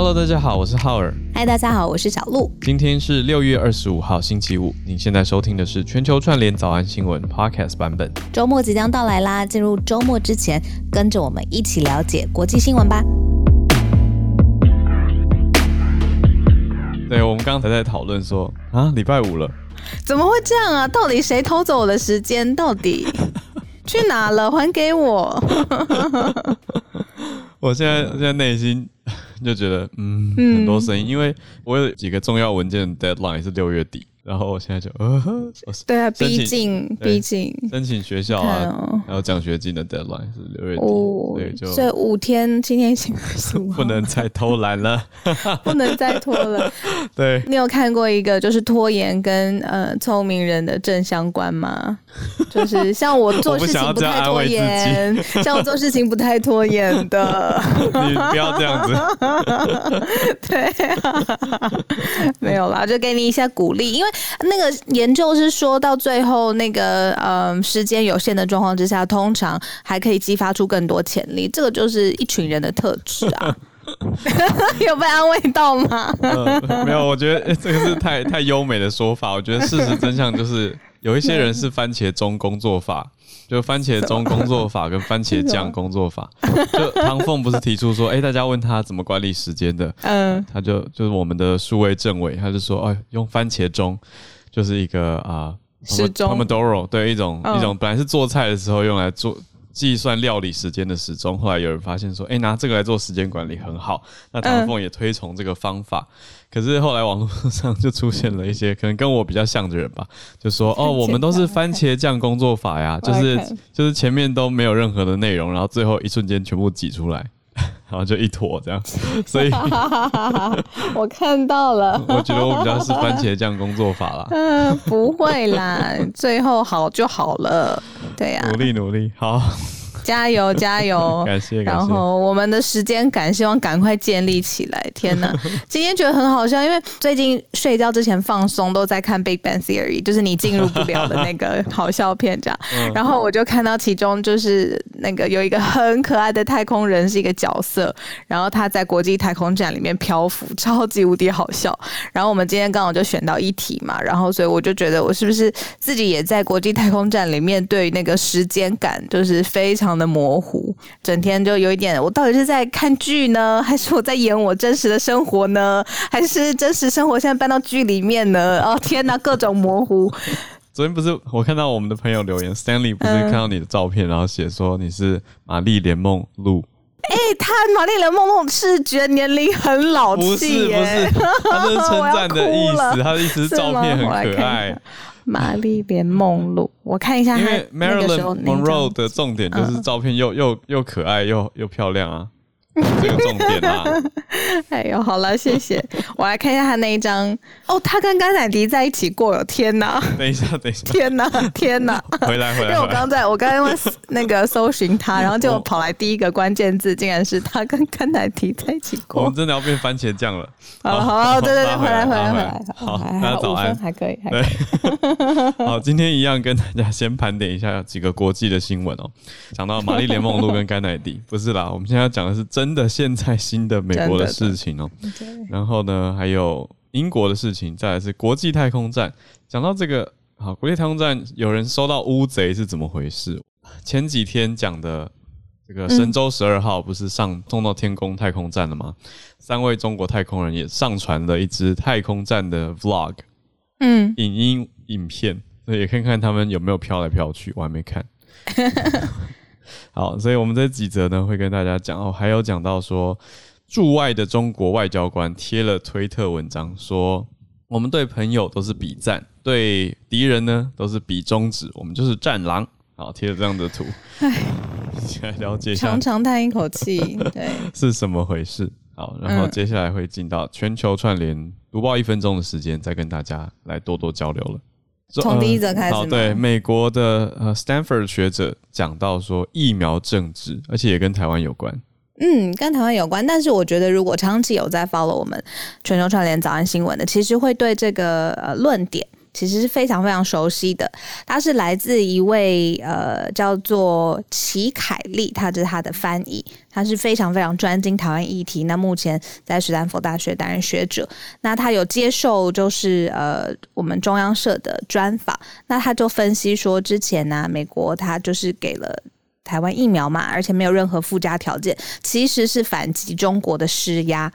Hello，大家好，我是浩尔。嗨，大家好，我是小鹿。今天是六月二十五号，星期五。您现在收听的是全球串联早安新闻 Podcast 版本。周末即将到来啦，进入周末之前，跟着我们一起了解国际新闻吧。对，我们刚才在讨论说啊，礼拜五了，怎么会这样啊？到底谁偷走我的时间？到底 去哪了？还给我！我现在现在内心。就觉得嗯，嗯很多声音，因为我有几个重要文件 deadline 是六月底。然后我现在就呃，对啊，毕竟毕竟申请学校啊，还有奖学金的 deadline 是六月底，对，就所以五天，今天星期五，不能再偷懒了，不能再拖了。对，你有看过一个就是拖延跟呃聪明人的正相关吗？就是像我做事情不太拖延，像我做事情不太拖延的，你不要这样子。对啊，没有啦，就给你一下鼓励，因为。那个研究是说到最后，那个呃时间有限的状况之下，通常还可以激发出更多潜力。这个就是一群人的特质啊，有被安慰到吗？呃，没有，我觉得这个是太太优美的说法。我觉得事实真相就是，有一些人是番茄钟工作法。就番茄钟工作法跟番茄酱 工作法，就唐凤不是提出说，哎、欸，大家问他怎么管理时间的，嗯，他就就是我们的数位政委，他就说，哎，用番茄钟就是一个啊，时钟，Pomodoro，对，一种、嗯、一种本来是做菜的时候用来做计算料理时间的时钟，后来有人发现说，哎、欸，拿这个来做时间管理很好，那唐凤也推崇这个方法。嗯可是后来网络上就出现了一些可能跟我比较像的人吧，就说哦，我们都是 番茄酱工作法呀，就是就是前面都没有任何的内容，然后最后一瞬间全部挤出来，然后就一坨这样。所以我看到了，我觉得我比较是番茄酱工作法啦。嗯，不会啦，最后好就好了。对呀，努力努力，好。加油 加油！感谢，然后我们的时间感希望赶快建立起来。天哪，今天觉得很好笑，因为最近睡觉之前放松都在看《Big Bang Theory》，就是你进入不了的那个好笑片这样。然后我就看到其中就是那个有一个很可爱的太空人是一个角色，然后他在国际太空站里面漂浮，超级无敌好笑。然后我们今天刚好就选到一题嘛，然后所以我就觉得我是不是自己也在国际太空站里面对那个时间感就是非常。的模糊，整天就有一点，我到底是在看剧呢，还是我在演我真实的生活呢？还是真实生活现在搬到剧里面呢？哦天哪，各种模糊。昨天不是我看到我们的朋友留言，Stanley 不是看到你的照片，嗯、然后写说你是玛丽莲梦露。哎、欸，他玛丽莲梦露是觉得年龄很老气耶，不是不是，他是称赞的意思，他的意思是照片很可爱。玛丽莲梦露，我看一下，因为 Marilyn Monroe 的重点就是照片又、嗯、又又可爱又又漂亮啊。这个重点啊！哎呦，好了，谢谢。我来看一下他那一张哦，他跟甘乃迪在一起过，有天哪！等一下，等一下，天哪，天哪！回来，回来。因为我刚在我刚刚那个搜寻他，然后就跑来第一个关键字，竟然是他跟甘乃迪在一起过。我们真的要变番茄酱了。好好，对对对，回来，回来，回来。好，大家早安，还可以，还可以。好，今天一样跟大家先盘点一下几个国际的新闻哦。讲到玛丽莲梦露跟甘乃迪，不是啦，我们现在要讲的是真。真的，现在新的美国的事情哦，然后呢，还有英国的事情，再来是国际太空站。讲到这个，好，国际太空站有人收到乌贼是怎么回事？前几天讲的这个神舟十二号不是上送到天宫太空站了吗？三位中国太空人也上传了一支太空站的 vlog，嗯，影音影片，所以也看看他们有没有飘来飘去，我还没看。好，所以我们这几则呢会跟大家讲哦，还有讲到说驻外的中国外交官贴了推特文章，说我们对朋友都是比赞，对敌人呢都是比中指，我们就是战狼。好，贴了这样的图，哎，来了解一下，长长叹一口气，对，是什么回事？好，然后接下来会进到全球串联读报一分钟的时间，再跟大家来多多交流了。从第一则开始、呃。对，美国的呃 Stanford 学者讲到说疫苗政治，而且也跟台湾有关。嗯，跟台湾有关。但是我觉得，如果长期有在 follow 我们全球串联早安新闻的，其实会对这个呃论点其实是非常非常熟悉的。他是来自一位呃叫做齐凯利，他就是他的翻译，他是非常非常专精台湾议题。那目前在史丹佛大学担任学者。那他有接受就是呃我们中央社的专访，那他就分析说，之前呢、美国他就是给了。台湾疫苗嘛，而且没有任何附加条件，其实是反击中国的施压。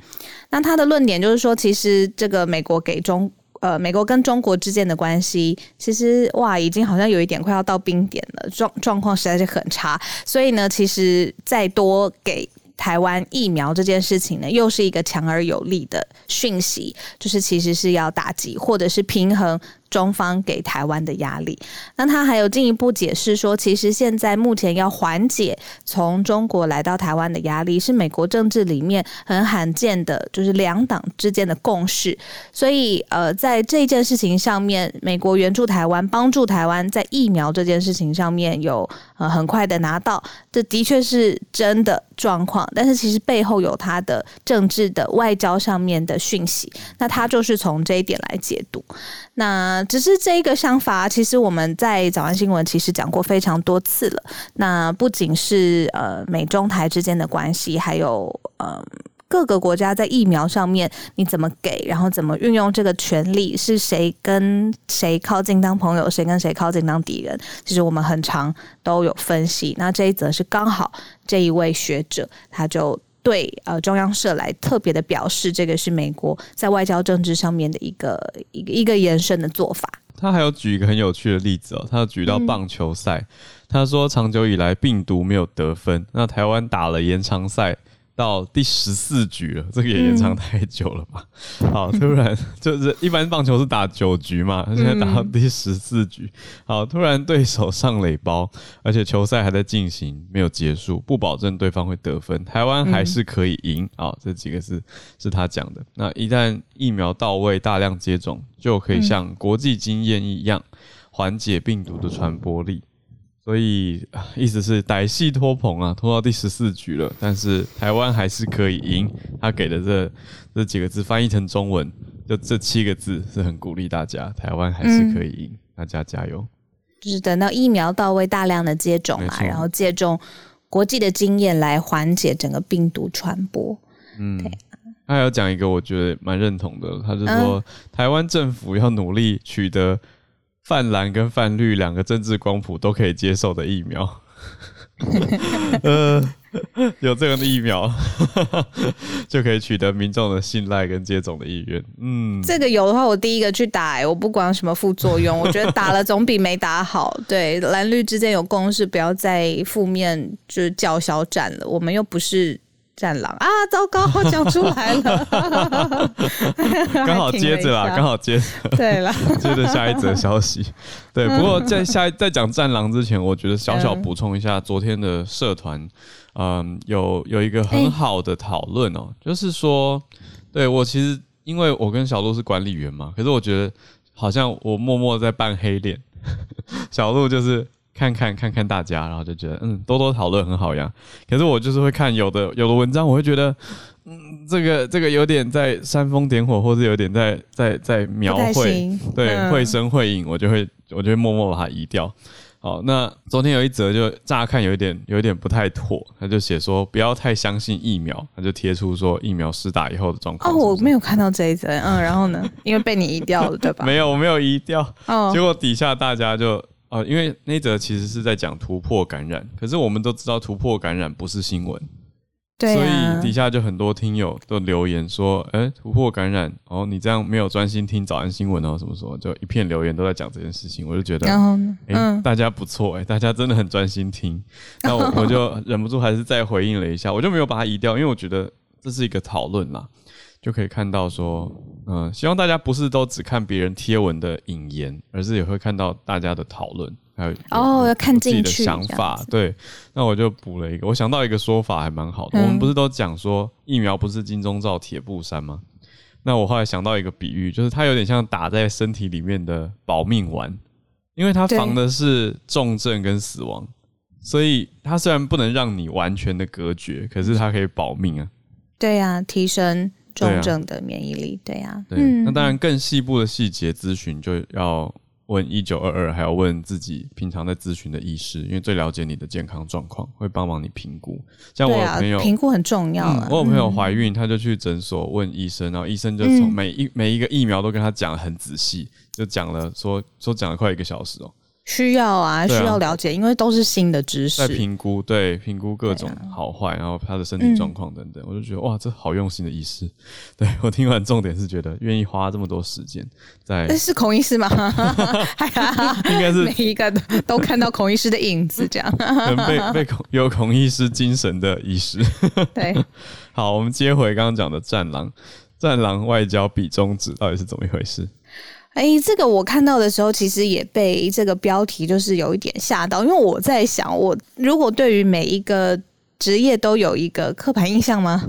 那他的论点就是说，其实这个美国给中呃，美国跟中国之间的关系，其实哇，已经好像有一点快要到冰点了，状状况实在是很差。所以呢，其实再多给台湾疫苗这件事情呢，又是一个强而有力的讯息，就是其实是要打击或者是平衡。中方给台湾的压力，那他还有进一步解释说，其实现在目前要缓解从中国来到台湾的压力，是美国政治里面很罕见的，就是两党之间的共识。所以，呃，在这件事情上面，美国援助台湾，帮助台湾在疫苗这件事情上面有呃很快的拿到，这的确是真的状况。但是，其实背后有他的政治的外交上面的讯息，那他就是从这一点来解读。那只是这一个想法，其实我们在早安新闻其实讲过非常多次了。那不仅是呃美中台之间的关系，还有呃各个国家在疫苗上面你怎么给，然后怎么运用这个权利，是谁跟谁靠近当朋友，谁跟谁靠近当敌人，其实我们很常都有分析。那这一则是刚好这一位学者他就。对，呃，中央社来特别的表示，这个是美国在外交政治上面的一个一个一个延伸的做法。他还有举一个很有趣的例子哦，他举到棒球赛，他说长久以来病毒没有得分，那台湾打了延长赛。到第十四局了，这个也延长太久了吧？嗯、好，突然就是一般棒球是打九局嘛，现在打到第十四局，好，突然对手上垒包，而且球赛还在进行，没有结束，不保证对方会得分，台湾还是可以赢啊、哦！这几个是是他讲的。那一旦疫苗到位，大量接种，就可以像国际经验一样，缓解病毒的传播力。所以意思是歹戏拖棚啊，拖到第十四局了，但是台湾还是可以赢。他给的这这几个字翻译成中文，就这七个字是很鼓励大家，台湾还是可以赢，嗯、大家加油。就是等到疫苗到位，大量的接种嘛，然后借重国际的经验来缓解整个病毒传播。嗯，对他还有讲一个我觉得蛮认同的，他就说、嗯、台湾政府要努力取得。泛蓝跟泛绿两个政治光谱都可以接受的疫苗，呃，有这样的疫苗 就可以取得民众的信赖跟接种的意愿。嗯，这个有的话，我第一个去打、欸，我不管什么副作用，我觉得打了总比没打好。对，蓝绿之间有共识，不要再负面就是叫嚣战了。我们又不是。战狼。啊！糟糕，我讲出来了，刚好接着啦，刚好接着，对了，接着下一则消息。对，不过在下在讲战狼之前，我觉得小小补充一下，昨天的社团，嗯，有有一个很好的讨论哦，就是说，对我其实因为我跟小鹿是管理员嘛，可是我觉得好像我默默在扮黑脸，小鹿就是。看看看看大家，然后就觉得嗯，多多讨论很好呀。可是我就是会看有的有的文章，我会觉得嗯，这个这个有点在煽风点火，或者有点在在在描绘，对，绘声绘影，我就会我就会默默把它移掉。好，那昨天有一则就乍看有一点有一点不太妥，他就写说不要太相信疫苗，他就贴出说疫苗施打以后的状况。哦，我没有看到这一则，嗯，然后呢，因为被你移掉了，对吧？没有，我没有移掉。哦，结果底下大家就。哦，因为那则其实是在讲突破感染，可是我们都知道突破感染不是新闻，对啊，所以底下就很多听友都留言说，哎，突破感染，哦，你这样没有专心听早安新闻哦，什么什么，就一片留言都在讲这件事情，我就觉得，然后呢，哎，嗯，大家不错，哎，大家真的很专心听，那我 我就忍不住还是再回应了一下，我就没有把它移掉，因为我觉得这是一个讨论啦。就可以看到说，嗯、呃，希望大家不是都只看别人贴文的引言，而是也会看到大家的讨论，还有哦，要看进去自己的想法。对，那我就补了一个，我想到一个说法还蛮好的。嗯、我们不是都讲说疫苗不是金钟罩铁布衫吗？那我后来想到一个比喻，就是它有点像打在身体里面的保命丸，因为它防的是重症跟死亡，所以它虽然不能让你完全的隔绝，可是它可以保命啊。对呀、啊，提升。重症的免疫力，对呀、啊，对，那当然更细部的细节咨询就要问一九二二，还要问自己平常在咨询的医师，因为最了解你的健康状况，会帮忙你评估。像我有朋友，评估很重要、啊嗯。我有朋友怀孕，他就去诊所问医生，然后医生就从每一、嗯、每一个疫苗都跟他讲得很仔细，就讲了说说讲了快一个小时哦。需要啊，需要了解，啊、因为都是新的知识。在评估，对评估各种好坏，啊、然后他的身体状况等等，嗯、我就觉得哇，这好用心的医师。对我听完，重点是觉得愿意花这么多时间在。是孔医师吗？应该是每一个都都看到孔医师的影子，这样。被被孔有孔医师精神的医师。对，好，我们接回刚刚讲的《战狼》，《战狼外交比中指》到底是怎么一回事？哎，这个我看到的时候，其实也被这个标题就是有一点吓到，因为我在想，我如果对于每一个职业都有一个刻板印象吗？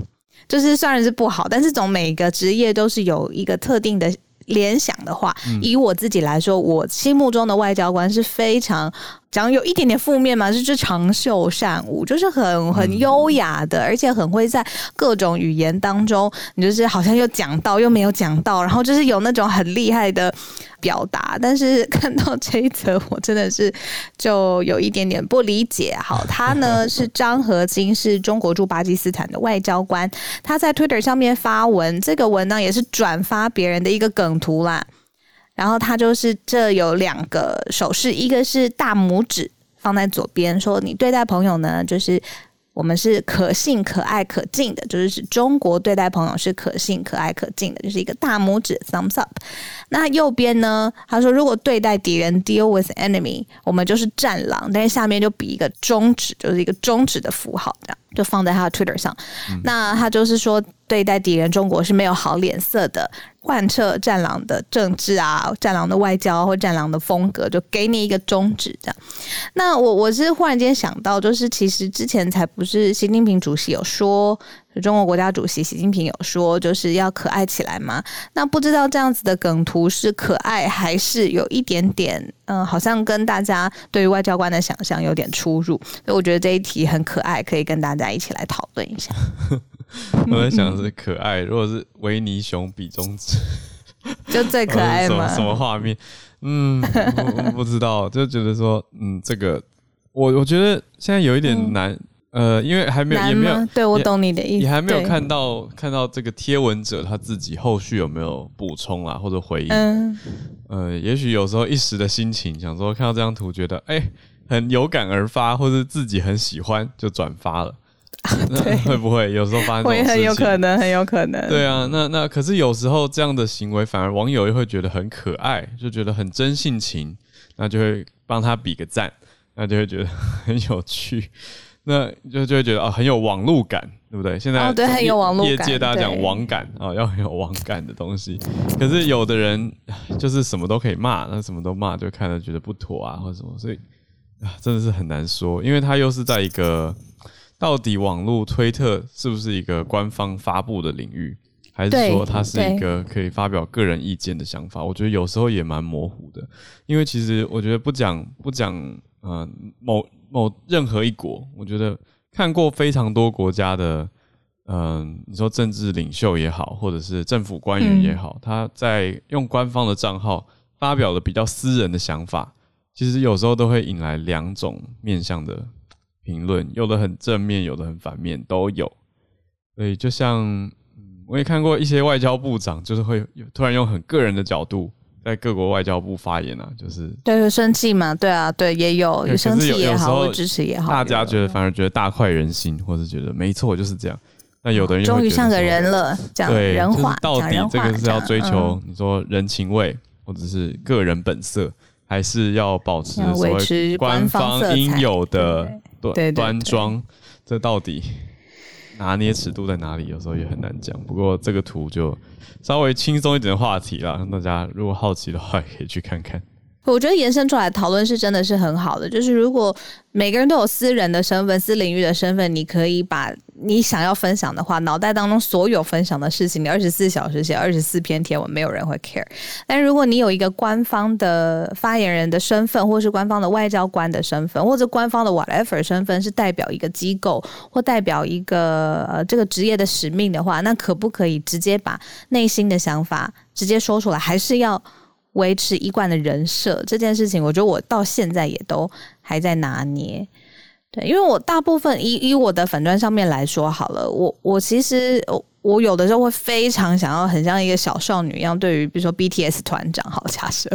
就是虽然是不好，但是总每一个职业都是有一个特定的联想的话，以我自己来说，我心目中的外交官是非常。讲有一点点负面嘛，就是长袖善舞，就是很很优雅的，而且很会在各种语言当中，你就是好像又讲到又没有讲到，然后就是有那种很厉害的表达。但是看到这一则，我真的是就有一点点不理解。好，他呢是张和金，是中国驻巴基斯坦的外交官，他在 Twitter 上面发文，这个文呢也是转发别人的一个梗图啦。然后他就是这有两个手势，一个是大拇指放在左边，说你对待朋友呢，就是我们是可信、可爱、可敬的，就是指中国对待朋友是可信、可爱、可敬的，就是一个大拇指 （thumbs up）。那右边呢，他说如果对待敌人 （deal with enemy），我们就是战狼，但是下面就比一个中指，就是一个中指的符号，这样就放在他的 Twitter 上。嗯、那他就是说，对待敌人，中国是没有好脸色的。贯彻战狼的政治啊，战狼的外交或战狼的风格，就给你一个宗旨这样。那我我是忽然间想到，就是其实之前才不是习近平主席有说，中国国家主席习近平有说，就是要可爱起来嘛？那不知道这样子的梗图是可爱，还是有一点点，嗯、呃，好像跟大家对于外交官的想象有点出入。所以我觉得这一题很可爱，可以跟大家一起来讨论一下。我在想是可爱，如果是维尼熊比中指，就最可爱 吗？什么画面？嗯，不知道，就觉得说，嗯，这个我我觉得现在有一点难，嗯、呃，因为还没有，也没有，对，我懂你的意思，你还没有看到看到这个贴文者他自己后续有没有补充啊，或者回应？嗯，呃，也许有时候一时的心情，想说看到这张图，觉得哎、欸，很有感而发，或者自己很喜欢，就转发了。对，会不会有时候发生？会很有可能，很有可能。对啊，那那可是有时候这样的行为，反而网友又会觉得很可爱，就觉得很真性情，那就会帮他比个赞，那就会觉得很有趣，那就就会觉得啊，很有网路感，对不对？现在哦，对，很有网路感。业界大家讲网感啊，要很有网感的东西。可是有的人就是什么都可以骂，那什么都骂，就看了觉得不妥啊，或者什么，所以啊，真的是很难说，因为他又是在一个。到底网络推特是不是一个官方发布的领域，还是说它是一个可以发表个人意见的想法？我觉得有时候也蛮模糊的，因为其实我觉得不讲不讲呃某某任何一国，我觉得看过非常多国家的，嗯、呃，你说政治领袖也好，或者是政府官员也好，嗯、他在用官方的账号发表的比较私人的想法，其实有时候都会引来两种面向的。评论有的很正面，有的很反面，都有。所以就像，我也看过一些外交部长，就是会突然用很个人的角度，在各国外交部发言啊，就是对，会生气嘛？对啊，对，也有有生气也好，支持也好，大家觉得反而觉得大快人心，或是觉得没错就是这样。那有的人终于像个人了，讲人话，到底这个是要追求你说人情味，或者是个人本色，还是要保持维持官方应有的？端端庄，这到底 拿捏尺度在哪里？有时候也很难讲。不过这个图就稍微轻松一点的话题啦，大家如果好奇的话，可以去看看。我觉得延伸出来讨论是真的是很好的，就是如果每个人都有私人的身份、私领域的身份，你可以把你想要分享的话，脑袋当中所有分享的事情，你二十四小时写二十四篇贴文，没有人会 care。但如果你有一个官方的发言人的身份，或是官方的外交官的身份，或者官方的 whatever 身份，是代表一个机构或代表一个呃这个职业的使命的话，那可不可以直接把内心的想法直接说出来，还是要？维持一贯的人设这件事情，我觉得我到现在也都还在拿捏。对，因为我大部分以以我的粉专上面来说好了，我我其实我我有的时候会非常想要很像一个小少女一样，对于比如说 BTS 团长，好假设，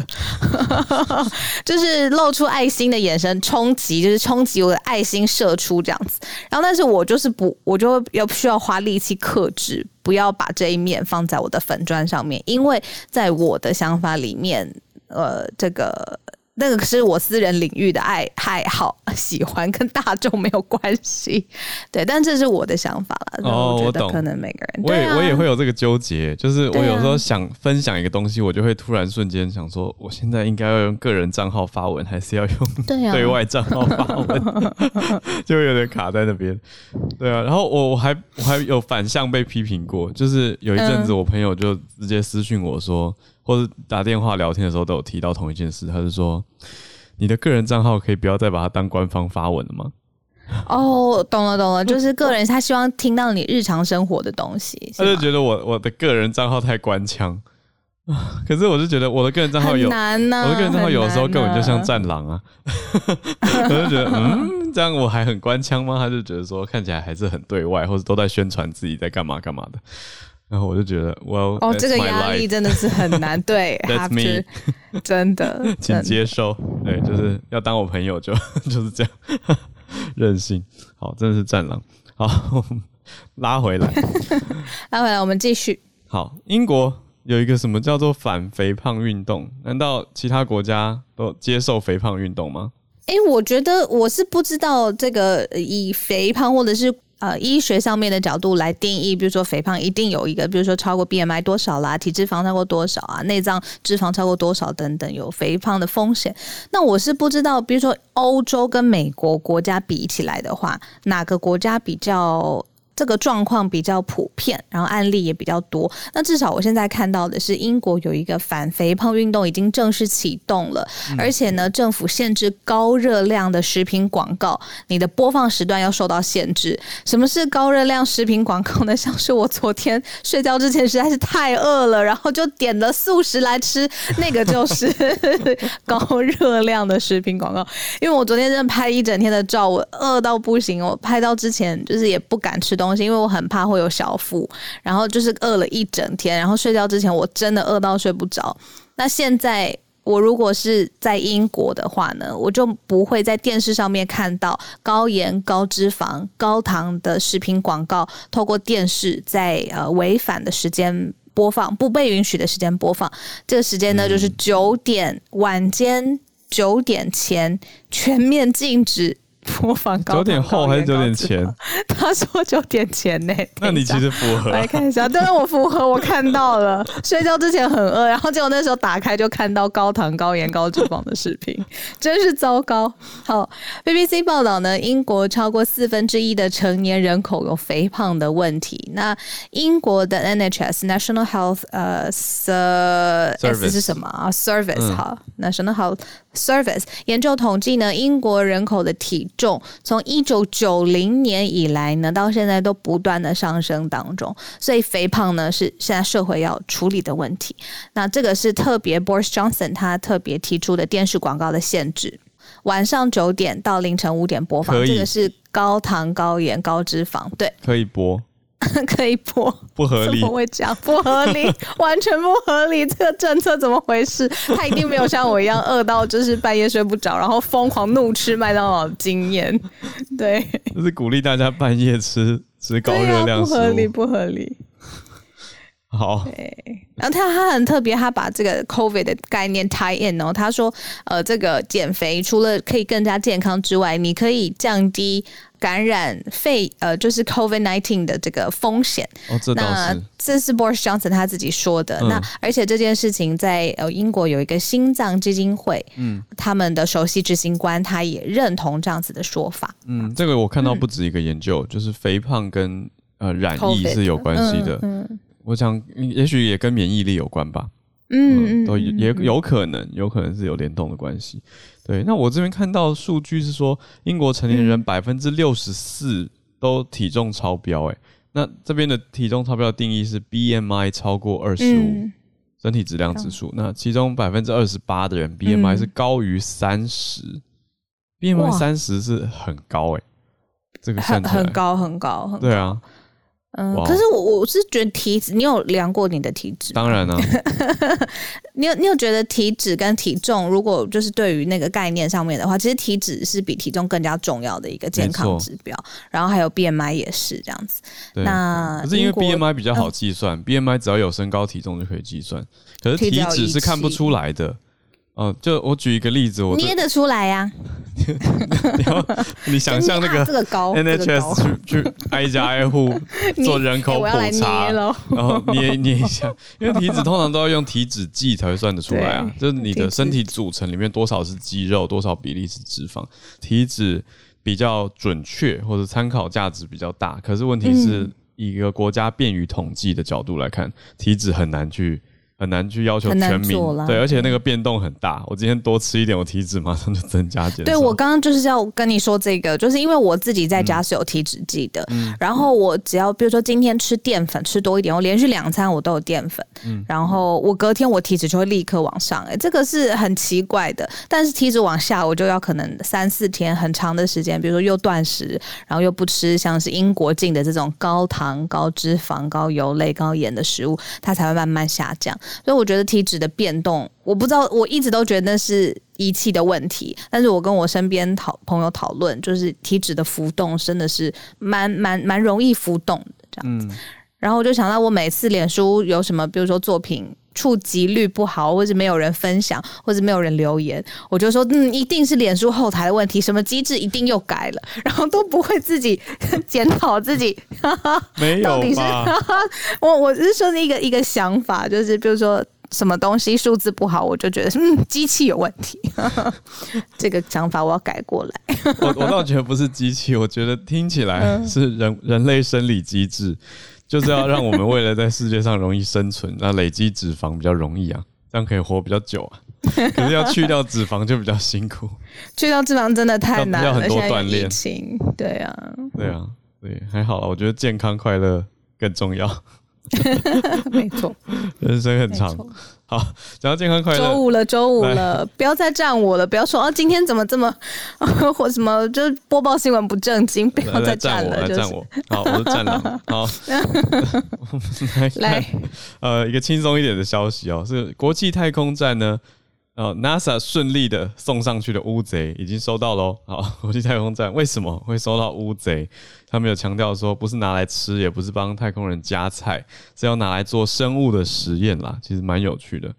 就是露出爱心的眼神冲击，就是冲击我的爱心射出这样子。然后，但是我就是不，我就要需要花力气克制，不要把这一面放在我的粉砖上面，因为在我的想法里面，呃，这个。那个是我私人领域的爱爱好，喜欢跟大众没有关系，对，但这是我的想法了。哦，我懂，可能每个人，我也、啊、我也会有这个纠结，就是我有时候想分享一个东西，我就会突然瞬间想说，我现在应该要用个人账号发文，还是要用 对外账号发文，啊、就会有点卡在那边。对啊，然后我我还我还有反向被批评过，就是有一阵子我朋友就直接私讯我说。或者打电话聊天的时候都有提到同一件事，他是说，你的个人账号可以不要再把它当官方发文了吗？哦，懂了懂了，就是个人他希望听到你日常生活的东西，他就觉得我我的个人账号太官腔，可是我就觉得我的个人账号有难、啊、我的个人账号有的时候根本就像战狼啊，我就觉得嗯，这样我还很官腔吗？他就觉得说看起来还是很对外，或者都在宣传自己在干嘛干嘛的。然后我就觉得，哇哦，这个压力真的是很难，对，That's me，真的，请接受，对，就是要当我朋友就就是这样，任性，好，真的是战狼，好，拉回来，拉回来，我们继续。好，英国有一个什么叫做反肥胖运动？难道其他国家都接受肥胖运动吗？哎，我觉得我是不知道这个以肥胖或者是。呃，医学上面的角度来定义，比如说肥胖一定有一个，比如说超过 BMI 多少啦，体脂肪超过多少啊，内脏脂肪超过多少等等，有肥胖的风险。那我是不知道，比如说欧洲跟美国国家比起来的话，哪个国家比较？这个状况比较普遍，然后案例也比较多。那至少我现在看到的是，英国有一个反肥胖运动已经正式启动了，嗯、而且呢，政府限制高热量的食品广告，你的播放时段要受到限制。什么是高热量食品广告呢？像是我昨天睡觉之前实在是太饿了，然后就点了素食来吃，那个就是 高热量的食品广告。因为我昨天真的拍一整天的照，我饿到不行，我拍到之前就是也不敢吃东西。因为我很怕会有小腹，然后就是饿了一整天，然后睡觉之前我真的饿到睡不着。那现在我如果是在英国的话呢，我就不会在电视上面看到高盐、高脂肪、高糖的食品广告，透过电视在呃违反的时间播放，不被允许的时间播放。这个时间呢，就是九点，晚间九点前全面禁止。播放高，九点后还是九点前？他说九点前呢、欸。那你其实符合。来看一下，对，我符合，我看到了。睡觉之前很饿，然后结果那时候打开就看到高糖、高盐、高脂肪的视频，真是糟糕。好，BBC 报道呢，英国超过四分之一的成年人口有肥胖的问题。那英国的 NHS National Health 呃 Service 是什么啊？Service 哈、嗯、National Health Service 研究统计呢，英国人口的体重从一九九零年以来呢，到现在都不断的上升当中，所以肥胖呢是现在社会要处理的问题。那这个是特别 Boris Johnson 他特别提出的电视广告的限制，晚上九点到凌晨五点播放，这个是高糖、高盐、高脂肪，对，可以播。可以播，不合理，怎么会这样？不合理，完全不合理。这个政策怎么回事？他一定没有像我一样饿到就是半夜睡不着，然后疯狂怒吃麦当劳的经验。对，就是鼓励大家半夜吃吃高热量。不合理，不合理。好，对，然后他他很特别，他把这个 COVID 的概念 tie in 哦，他说，呃，这个减肥除了可以更加健康之外，你可以降低感染肺呃，就是 COVID nineteen 的这个风险。哦，这倒是。那这是 Boris Johnson 他自己说的。嗯、那而且这件事情在呃英国有一个心脏基金会，嗯，他们的首席执行官他也认同这样子的说法。嗯，这个我看到不止一个研究，嗯、就是肥胖跟呃染疫是有关系的。嗯。嗯我想，也许也跟免疫力有关吧。嗯，嗯都也有可能，有可能是有联动的关系。对，那我这边看到数据是说，英国成年人百分之六十四都体重超标。哎，那这边的体重超标的定义是 BMI 超过二十五，身体质量指数。那其中百分之二十八的人 BMI 是高于三十，BMI 三十是很高哎，这个很很高很高很高。对啊。嗯，可是我我是觉得体脂，你有量过你的体脂？当然了，你有你有觉得体脂跟体重，如果就是对于那个概念上面的话，其实体脂是比体重更加重要的一个健康指标。然后还有 BMI 也是这样子。那可是因为 BMI 比较好计算，BMI 只要有身高体重就可以计算，可是体脂是看不出来的。哦，就我举一个例子，我捏得出来呀、啊。你想象那个 NHS 去去挨家挨户 做人口普查，欸、然后捏捏一下，因为体脂通常都要用体脂计才会算得出来啊。就是你的身体组成里面多少是肌肉，多少比例是脂肪，体脂比较准确或者参考价值比较大。可是问题是，以一个国家便于统计的角度来看，体脂很难去。很难去要求全民，对，而且那个变动很大。我今天多吃一点，我体脂马上就增加减。对，我刚刚就是要跟你说这个，就是因为我自己在家是有体脂计的，嗯、然后我只要比如说今天吃淀粉吃多一点，我连续两餐我都有淀粉，嗯、然后我隔天我体脂就会立刻往上，哎，这个是很奇怪的。但是体脂往下，我就要可能三四天很长的时间，比如说又断食，然后又不吃像是英国进的这种高糖、高脂肪、高油类、高盐的食物，它才会慢慢下降。所以我觉得体脂的变动，我不知道，我一直都觉得那是仪器的问题。但是我跟我身边讨朋友讨论，就是体脂的浮动真的是蛮蛮蛮容易浮动的这样子。嗯、然后我就想到，我每次脸书有什么，比如说作品触及率不好，或者没有人分享，或者没有人留言，我就说，嗯，一定是脸书后台的问题，什么机制一定又改了，然后都不会自己 检讨自己。没有吧？我我是说一个一个想法，就是比如说什么东西数字不好，我就觉得嗯，机器有问题。这个想法我要改过来。我我倒觉得不是机器，我觉得听起来是人人类生理机制。就是要让我们为了在世界上容易生存，那累积脂肪比较容易啊，这样可以活比较久啊。可是要去掉脂肪就比较辛苦，去掉脂肪真的太难了，要很多锻炼。对啊，对啊，对，还好啦，我觉得健康快乐更重要。没错，人生很长。好，讲到健康快乐。周五了，周五了，不要再站我了！不要说啊，今天怎么这么 或什么，就是播报新闻不正经，不要再站了。就站我，好，我是战狼。好，来，呃，一个轻松一点的消息哦，是国际太空站呢。哦，NASA 顺利的送上去的乌贼已经收到喽。好，国际太空站为什么会收到乌贼？他们有强调说，不是拿来吃，也不是帮太空人加菜，是要拿来做生物的实验啦。其实蛮有趣的。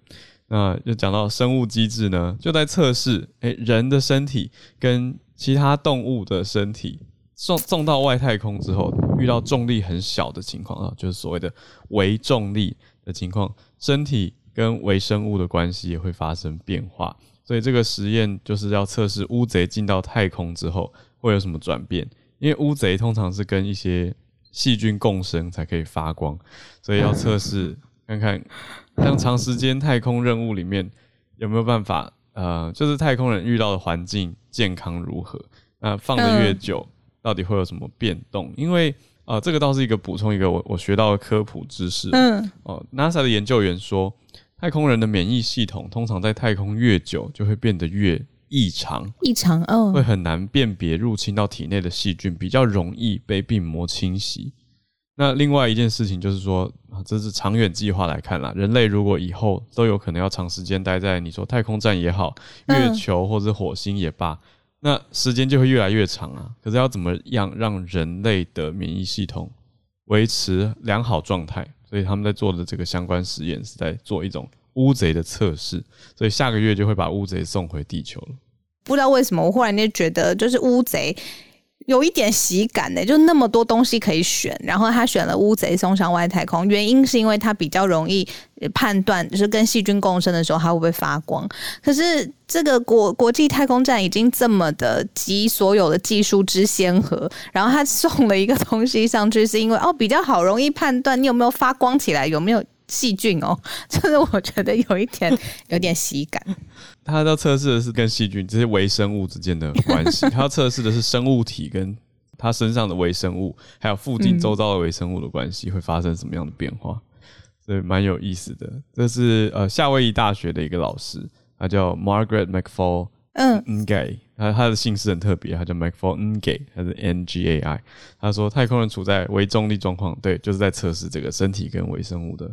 那就讲到生物机制呢，就在测试，诶，人的身体跟其他动物的身体送送到外太空之后，遇到重力很小的情况啊，就是所谓的微重力的情况，身体。跟微生物的关系也会发生变化，所以这个实验就是要测试乌贼进到太空之后会有什么转变。因为乌贼通常是跟一些细菌共生才可以发光，所以要测试 看看，像长时间太空任务里面有没有办法，呃，就是太空人遇到的环境健康如何？那放的越久，到底会有什么变动？因为啊、呃，这个倒是一个补充一个我我学到的科普知识。嗯，哦，NASA 的研究员说。太空人的免疫系统通常在太空越久，就会变得越异常。异常哦，会很难辨别入侵到体内的细菌，比较容易被病魔侵袭。那另外一件事情就是说，这是长远计划来看啦，人类如果以后都有可能要长时间待在你说太空站也好，月球或者火星也罢，嗯、那时间就会越来越长啊。可是要怎么样让人类的免疫系统维持良好状态？所以他们在做的这个相关实验是在做一种乌贼的测试，所以下个月就会把乌贼送回地球了。不知道为什么，我忽然间觉得就是乌贼。有一点喜感的，就那么多东西可以选，然后他选了乌贼送上外太空，原因是因为他比较容易判断，就是跟细菌共生的时候，它会不会发光。可是这个国国际太空站已经这么的集所有的技术之先河，然后他送了一个东西上去，是因为哦比较好容易判断你有没有发光起来，有没有细菌哦，就是我觉得有一点有点喜感。他要测试的是跟细菌这些微生物之间的关系，他要测试的是生物体跟他身上的微生物，还有附近周遭的微生物的关系会发生什么样的变化，所以蛮有意思的。这是呃夏威夷大学的一个老师，他叫 Margaret McFall，嗯，Ngay，他他的姓氏很特别，他叫 McFall Ngay，他是 N G A I。他说太空人处在微重力状况，对，就是在测试这个身体跟微生物的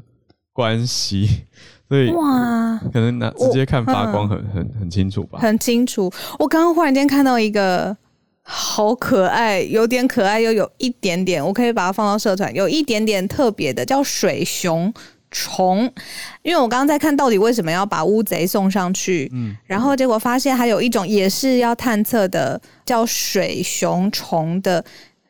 关系。所以哇，可能拿直接看发光很很很清楚吧？很清楚。我刚刚忽然间看到一个好可爱，有点可爱又有一点点，我可以把它放到社团，有一点点特别的，叫水熊虫。因为我刚刚在看到底为什么要把乌贼送上去，嗯，然后结果发现还有一种也是要探测的，叫水熊虫的。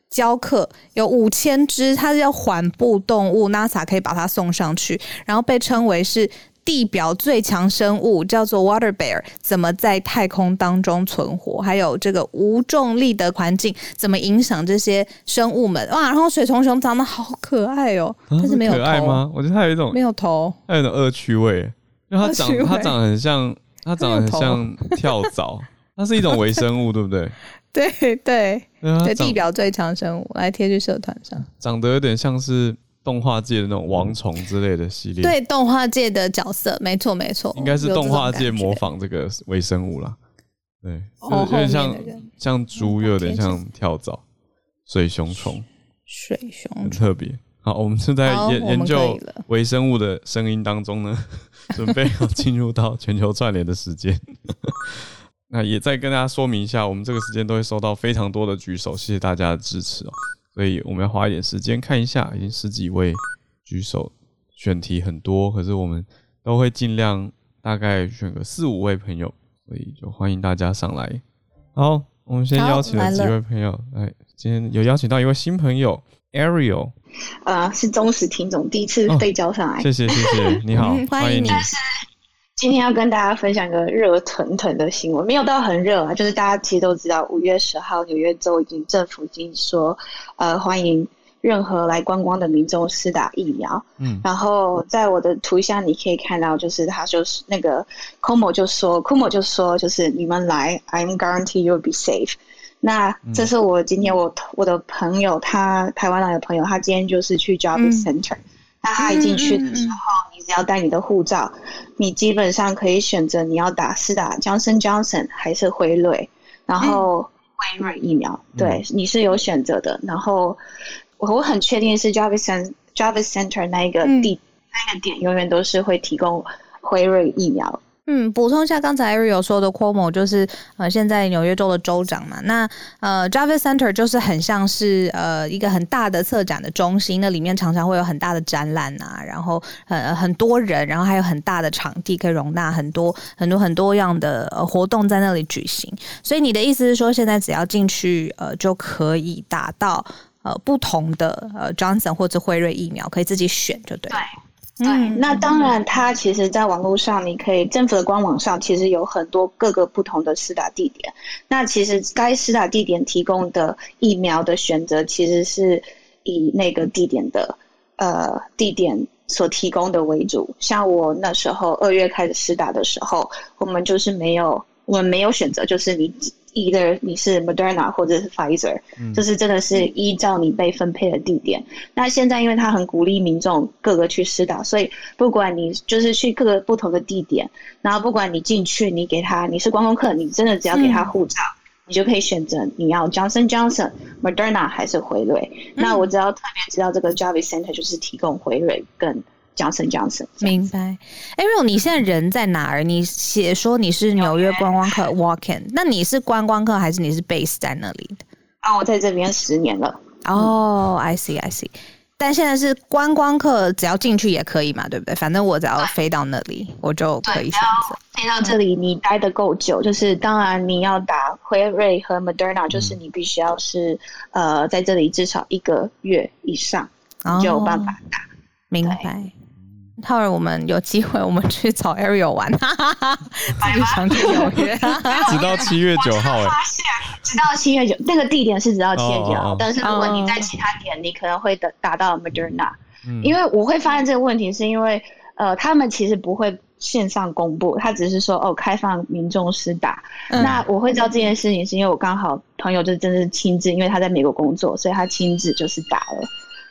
教课有五千只，它是叫缓步动物，NASA 可以把它送上去，然后被称为是地表最强生物，叫做 Water Bear，怎么在太空当中存活？还有这个无重力的环境怎么影响这些生物们？哇！然后水虫熊长得好可爱哦，但是没有头。可爱吗？我觉得它有一种没有头，它有一种恶趣味，因为它长它长得很像，它长得很像跳蚤，它是一种微生物，对不对？对 对，对，地表最强生物来贴去社团上，长得有点像是动画界的那种王虫之类的系列。对，动画界的角色，没错没错，应该是动画界模仿这个微生物啦。对，有点像像猪，又有点像跳蚤、水熊虫、水熊，很特别。好，我们正在研研究微生物的声音当中呢，准备要进入到全球串联的时间。那也再跟大家说明一下，我们这个时间都会收到非常多的举手，谢谢大家的支持哦。所以我们要花一点时间看一下，已经十几位举手，选题很多，可是我们都会尽量大概选个四五位朋友，所以就欢迎大家上来。好，我们先邀请了几位朋友来，今天有邀请到一位新朋友 Ariel，呃，是忠实听众，第一次被叫上来，哦，谢谢谢谢，你好，欢迎你。今天要跟大家分享一个热腾腾的新闻，没有到很热啊，就是大家其实都知道，五月十号纽约州已经政府已经说，呃，欢迎任何来观光的民众施打疫苗。嗯，然后在我的图像你可以看到，就是他就是那个 Cuomo 就说，Cuomo 就说，就是你们来，I'm guarantee you'll be safe。那这是我今天我我的朋友，他台湾来的朋友，他今天就是去 Javits Center。嗯那他一进去的时候，要带你的护照，你基本上可以选择你要打是打 Johnson Johnson 还是辉瑞，然后辉瑞疫苗，对，你是有选择的。然后我我很确定是 Javits Javits Center 那一个地那个点永远都是会提供辉瑞疫苗。嗯，补充一下刚才 Ariel 说的，Cuomo 就是呃现在纽约州的州长嘛。那呃，Javis Center 就是很像是呃一个很大的策展的中心，那里面常常会有很大的展览啊，然后呃很多人，然后还有很大的场地可以容纳很多很多很多样的呃活动在那里举行。所以你的意思是说，现在只要进去呃就可以打到呃不同的呃 Johnson 或者辉瑞疫苗，可以自己选，就对。对对，那当然，它其实在网络上，你可以政府的官网上，其实有很多各个不同的施打地点。那其实该施打地点提供的疫苗的选择，其实是以那个地点的呃地点所提供的为主。像我那时候二月开始施打的时候，我们就是没有，我们没有选择，就是你。Either 你是 Moderna 或者是 Pfizer，嗯，就是真的是依照你被分配的地点。那现在因为他很鼓励民众各个去施打，所以不管你就是去各个不同的地点，然后不管你进去，你给他你是观光客，你真的只要给他护照，嗯，你就可以选择你要 Johnson Johnson、Moderna 还是辉瑞，嗯。那我只要特别知道这个 Javits Center 就是提供辉瑞跟。Johnson Johnson，明白。Ariel，你现在人在哪儿？你写说你是纽约观光客 walk-in，那你是观光客还是你是 base 在那里的？啊，我在这边十年了。哦、oh, I see, I see。但现在是观光客，只要进去也可以嘛，对不对？反正我只要飞到那里，我就可以选择。飞到这里，你待的够久，就是当然你要打辉瑞和 Moderna，就是你必须要是呃在这里至少一个月以上，你就有办法打。明白。后来我们有机会，我们去找 Ariel 玩，哈哈哈，自己想去纽约，直到七月九号，哎，直到七月九，那个地点是直到七月九号，但是如果你在其他点，你可能会打打到 Moderna，因为我会发现这个问题，是因为呃，他们其实不会线上公布，他只是说哦，开放民众施打。那我会知道这件事情，是因为我刚好朋友就真的是亲自，因为他在美国工作，所以他亲自就是打了。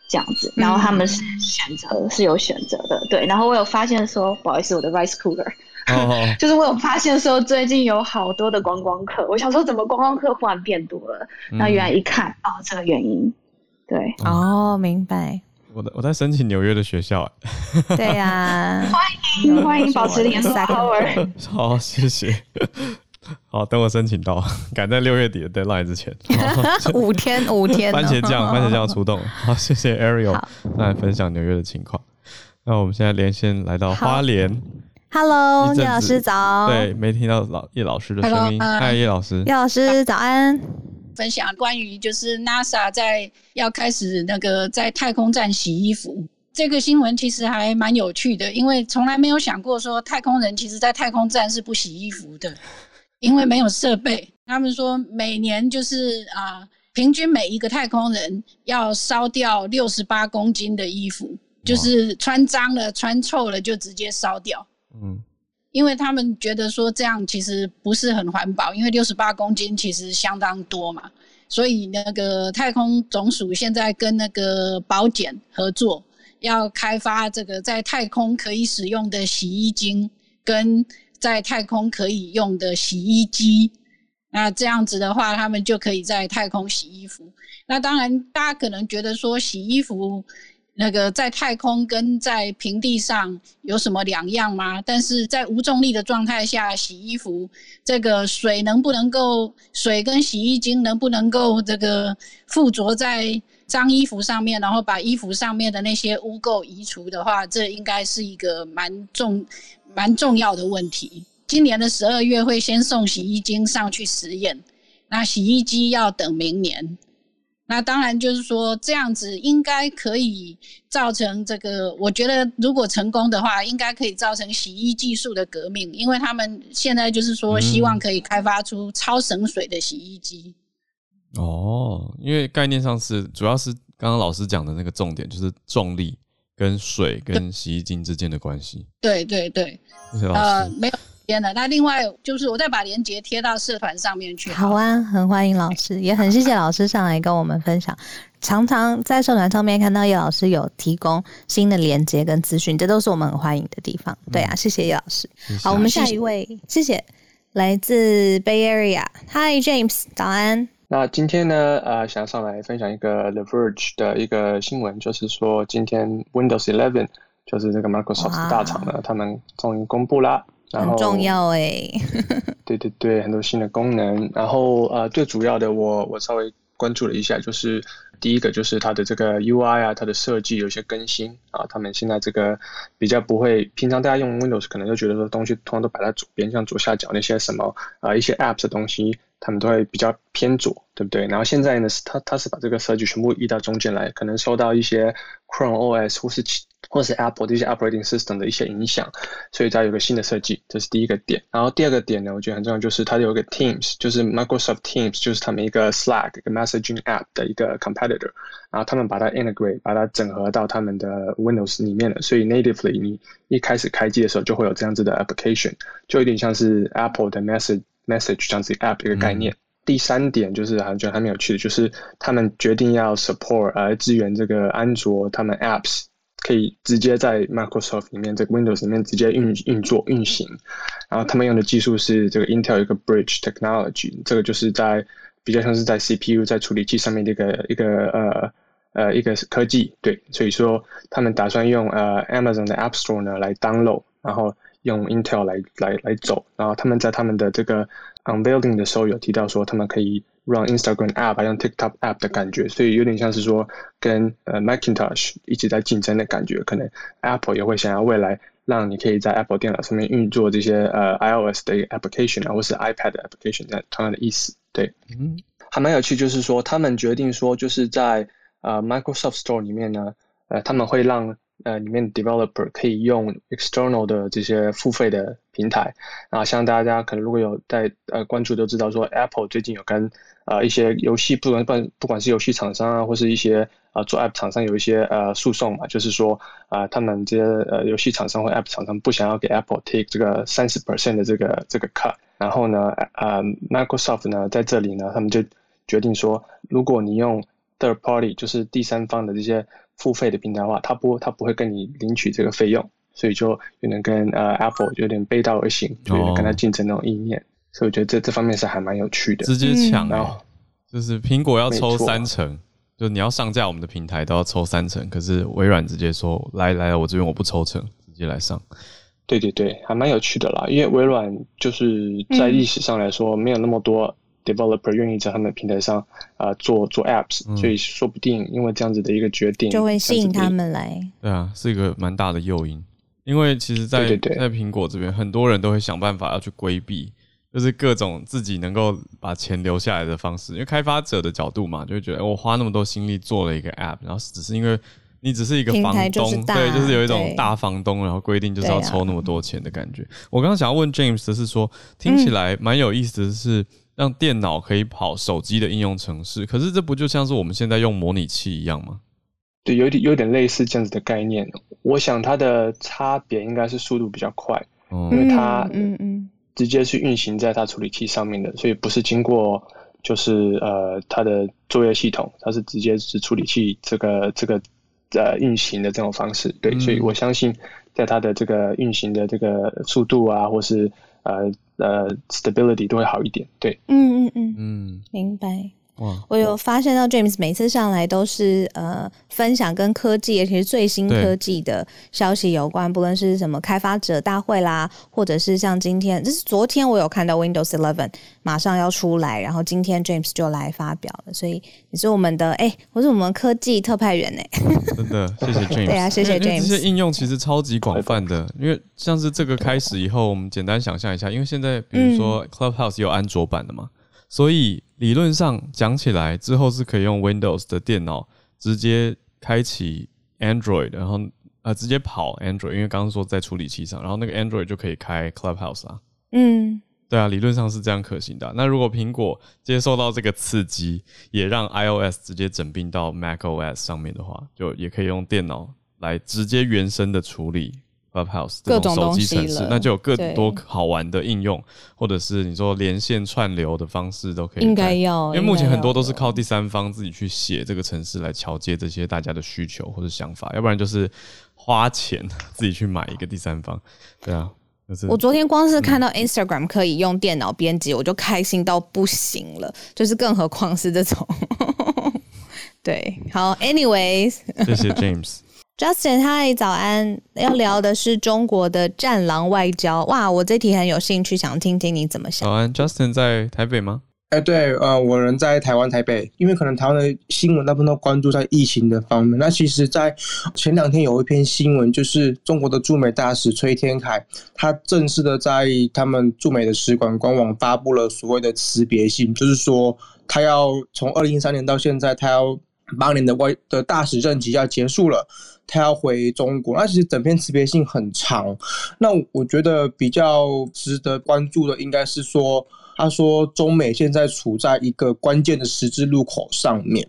这样子，然后他们是选择、嗯、是有选择的，对。然后我有发现说，不好意思，我的 rice cooler，、哦、就是我有发现说，最近有好多的观光客，我想说怎么观光客忽然变多了？那、嗯、原来一看，哦，这个原因，对，哦，明白。我的我在申请纽约的学校，对呀、啊，欢迎欢迎，保持联系。好，谢谢。好，等我申请到，赶在六月底的 deadline 之前。五天，五天。番茄酱，番茄酱出动。好，谢谢 Ariel 来分享纽约的情况。那我们现在连线来到花莲。Hello，叶老师早。对，没听到老叶老师的声音。嗨，叶老师。叶老师早安。分享关于就是 NASA 在要开始那个在太空站洗衣服这个新闻，其实还蛮有趣的，因为从来没有想过说太空人其实在太空站是不洗衣服的。因为没有设备，他们说每年就是啊、呃，平均每一个太空人要烧掉六十八公斤的衣服，就是穿脏了、穿臭了就直接烧掉。嗯，因为他们觉得说这样其实不是很环保，因为六十八公斤其实相当多嘛，所以那个太空总署现在跟那个保检合作，要开发这个在太空可以使用的洗衣精跟。在太空可以用的洗衣机，那这样子的话，他们就可以在太空洗衣服。那当然，大家可能觉得说洗衣服那个在太空跟在平地上有什么两样吗？但是在无重力的状态下洗衣服，这个水能不能够，水跟洗衣精能不能够这个附着在脏衣服上面，然后把衣服上面的那些污垢移除的话，这应该是一个蛮重。蛮重要的问题。今年的十二月会先送洗衣精上去实验，那洗衣机要等明年。那当然就是说这样子应该可以造成这个，我觉得如果成功的话，应该可以造成洗衣技术的革命，因为他们现在就是说希望可以开发出超省水的洗衣机。嗯。哦，因为概念上是主要是刚刚老师讲的那个重点，就是重力。跟水跟洗衣精之间的关系，对对对，呃，没有时间了。那另外就是我再把链接贴到社团上面去。好啊，很欢迎老师，也很谢谢老师上来跟我们分享。常常在社团上面看到叶老师有提供新的链接跟资讯，这都是我们很欢迎的地方。对啊，谢谢叶老师。谢谢。好，我们下一位，谢谢，来自 Bay Area，Hi James，早安。那今天呢，呃，想上来分享一个 The Verge 的一个新闻，就是说今天 Windows 11就是这个 Microsoft 大厂呢，他们终于公布啦。然后很重要 哎。对对对，很多新的功能。然后呃，最主要的我我稍微关注了一下，就是第一个就是它的这个 UI 啊，它的设计有些更新啊。他们现在这个比较不会，平常大家用 Windows 可能就觉得说东西通常都摆在左边，像左下角那些什么啊一些 Apps 的东西。他们都会比较偏左，对不对？然后现在呢，是他他是把这个设计全部移到中间来，可能受到一些 Chrome OS 或是或是 Apple 的一些 Operating System 的一些影响，所以它有个新的设计，这是第一个点。然后第二个点呢，我觉得很重要，就是它有个 Teams，就是 Microsoft Teams，就是他们一个 Slack 一个 Messaging App 的一个 Competitor，然后他们把它 Integrate，把它整合到他们的 Windows 里面了，所以 Natively 你一开始开机的时候就会有这样子的 Application，就有点像是 Apple 的 Message。Message 这样子 app 一个概念。嗯、第三点就是，好像觉得还蛮有趣的，就是他们决定要 support 而、呃、支援这个安卓，他们 apps 可以直接在 Microsoft 里面，这个 Windows 里面直接运运作运行。然后他们用的技术是这个 Intel 一个 Bridge Technology，这个就是在比较像是在 CPU 在处理器上面的一个一个呃呃一个科技。对，所以说他们打算用呃 Amazon 的 App Store 呢来 download，然后。用 Intel 来来来走，然后他们在他们的这个 unveiling 的时候有提到说，他们可以 run Instagram app，用 TikTok app 的感觉，所以有点像是说跟呃 Macintosh 一直在竞争的感觉。可能 Apple 也会想要未来让你可以在 Apple 电脑上面运作这些呃 iOS 的 application 啊，或是 iPad 的 application，这样同样的意思。对，嗯，还蛮有趣，就是说他们决定说就是在呃 Microsoft Store 里面呢，呃他们会让呃，里面 developer 可以用 external 的这些付费的平台，然后像大家可能如果有在呃关注都知道说，Apple 最近有跟呃一些游戏不管不不管是游戏厂商啊，或是一些呃做 app 厂商有一些呃诉讼嘛，就是说啊、呃、他们这些呃游戏厂商或 app 厂商不想要给 Apple take 这个三十 percent 的这个这个 cut，然后呢呃 Microsoft 呢在这里呢，他们就决定说，如果你用 third party 就是第三方的这些付费的平台的话，它不，它不会跟你领取这个费用，所以就有点跟呃 Apple 有点背道而行，就有点跟它竞争那种意念，哦、所以我觉得这这方面是还蛮有趣的。直接抢，然后就是苹果要抽三成，就你要上架我们的平台都要抽三成，可是微软直接说来来我这边我不抽成，直接来上。对对对，还蛮有趣的啦，因为微软就是在历史上来说没有那么多。Developer 愿意在他们平台上啊、呃、做做 apps，、嗯、所以说不定因为这样子的一个决定，就会吸引他们来。对啊，是一个蛮大的诱因。因为其实在，在在苹果这边，很多人都会想办法要去规避，就是各种自己能够把钱留下来的方式。因为开发者的角度嘛，就会觉得我花那么多心力做了一个 app，然后只是因为你只是一个房东，对，就是有一种大房东，然后规定就是要抽那么多钱的感觉。啊、我刚刚想要问 James 的是说，听起来蛮有意思的是。嗯让电脑可以跑手机的应用程式，可是这不就像是我们现在用模拟器一样吗？对，有点有点类似这样子的概念。我想它的差别应该是速度比较快，嗯、因为它嗯嗯直接是运行在它处理器上面的，所以不是经过就是呃它的作业系统，它是直接是处理器这个这个呃运行的这种方式。对，嗯、所以我相信在它的这个运行的这个速度啊，或是呃。呃，stability 都会好一点，对，嗯嗯嗯。嗯，明白。哇我有发现到 James 每次上来都是呃分享跟科技，而且是最新科技的消息有关，不论是什么开发者大会啦，或者是像今天，这是昨天我有看到 Windows Eleven 马上要出来，然后今天 James 就来发表了，所以你是我们的哎、欸，我是我们科技特派员呢、欸。真的，谢谢 James。对啊，谢谢 James。这些应用其实超级广泛的，因为像是这个开始以后，我们简单想象一下，因为现在比如说 Clubhouse 有安卓版的嘛。所以理论上讲起来，之后是可以用 Windows 的电脑直接开启 Android，然后呃直接跑 Android，因为刚刚说在处理器上，然后那个 Android 就可以开 Clubhouse 啊。嗯，对啊，理论上是这样可行的。那如果苹果接受到这个刺激，也让 iOS 直接整并到 macOS 上面的话，就也可以用电脑来直接原生的处理。Clubhouse 这种手机程式，那就有更多好玩的应用，或者是你说连线串流的方式都可以。应该要，因为目前很多都是靠第三方自己去写这个城市来桥接这些大家的需求或者想法，要不然就是花钱 自己去买一个第三方。对啊，我昨天光是看到 Instagram 可以用电脑编辑，我就开心到不行了，就是更何况是这种。对，好，Anyways，谢谢 James。Justin，嗨，早安！要聊的是中国的战狼外交。哇，我这题很有兴趣，想听听你怎么想。早安，Justin 在台北吗？哎，对，呃，我人在台湾台北，因为可能台湾的新闻大部分都关注在疫情的方面。那其实，在前两天有一篇新闻，就是中国的驻美大使崔天凯，他正式的在他们驻美的使馆官网发布了所谓的辞别信，就是说他要从二零一三年到现在，他要八年的外的大使任期要结束了。他要回中国，那其实整篇辞别信很长。那我觉得比较值得关注的，应该是说，他说中美现在处在一个关键的十字路口上面。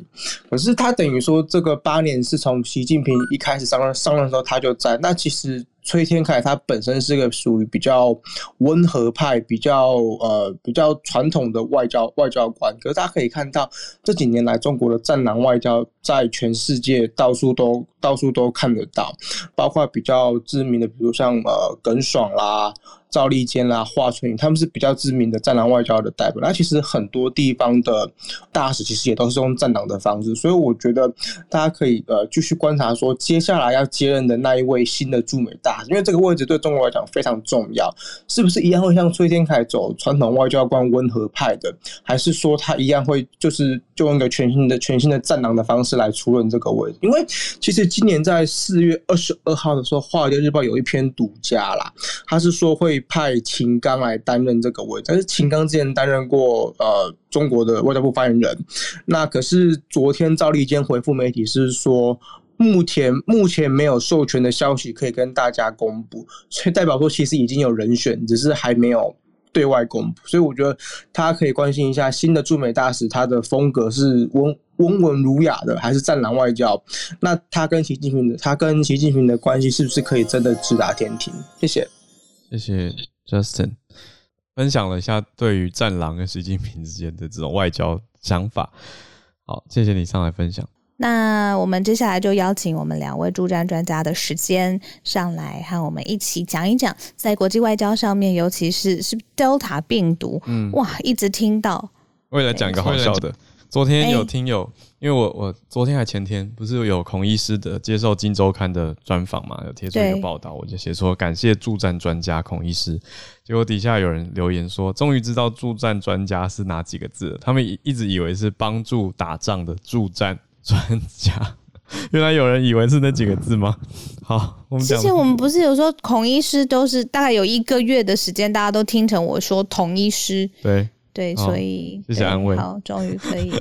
可是他等于说，这个八年是从习近平一开始上任上任的时候他就在。那其实。崔天凯他本身是个属于比较温和派、比较呃比较传统的外交外交官，可是大家可以看到这几年来中国的战狼外交在全世界到处都到处都看得到，包括比较知名的，比如像呃耿爽啦。赵立坚啦、华春莹，他们是比较知名的战狼外交的代表。那其实很多地方的大使其实也都是用战狼的方式，所以我觉得大家可以呃继续观察说，接下来要接任的那一位新的驻美大使，因为这个位置对中国来讲非常重要。是不是一样会像崔天凯走传统外交官温和派的，还是说他一样会就是就用一个全新的全新的战狼的方式来出任这个位置？因为其实今年在四月二十二号的时候，《华尔街日报》有一篇独家啦，他是说会派秦刚来担任这个位置，但是秦刚之前担任过呃中国的外交部发言人，那可是昨天赵立坚回复媒体是说。目前目前没有授权的消息可以跟大家公布，所以代表说其实已经有人选，只是还没有对外公布。所以我觉得大家可以关心一下新的驻美大使，他的风格是温温文儒雅的，还是战狼外交？那他跟习近平的他跟习近平的关系是不是可以真的直达天庭？谢谢，谢谢 Justin 分享了一下对于战狼跟习近平之间的这种外交想法。好，谢谢你上来分享。那我们接下来就邀请我们两位驻战专家的时间上来，和我们一起讲一讲，在国际外交上面，尤其是是 Delta 病毒，嗯，哇，一直听到。我也来讲一个好笑的，昨天有听友，因为我我昨天还前天不是有孔医师的接受《金周刊》的专访嘛，有贴出一个报道，我就写说感谢助战专家孔医师，结果底下有人留言说，终于知道助战专家是哪几个字了，他们一直以为是帮助打仗的助战。专家，原来有人以为是那几个字吗？好，我们。之前我们不是有说孔医师都是大概有一个月的时间，大家都听成我说童医师。对对，所以谢谢安慰。好，终于可以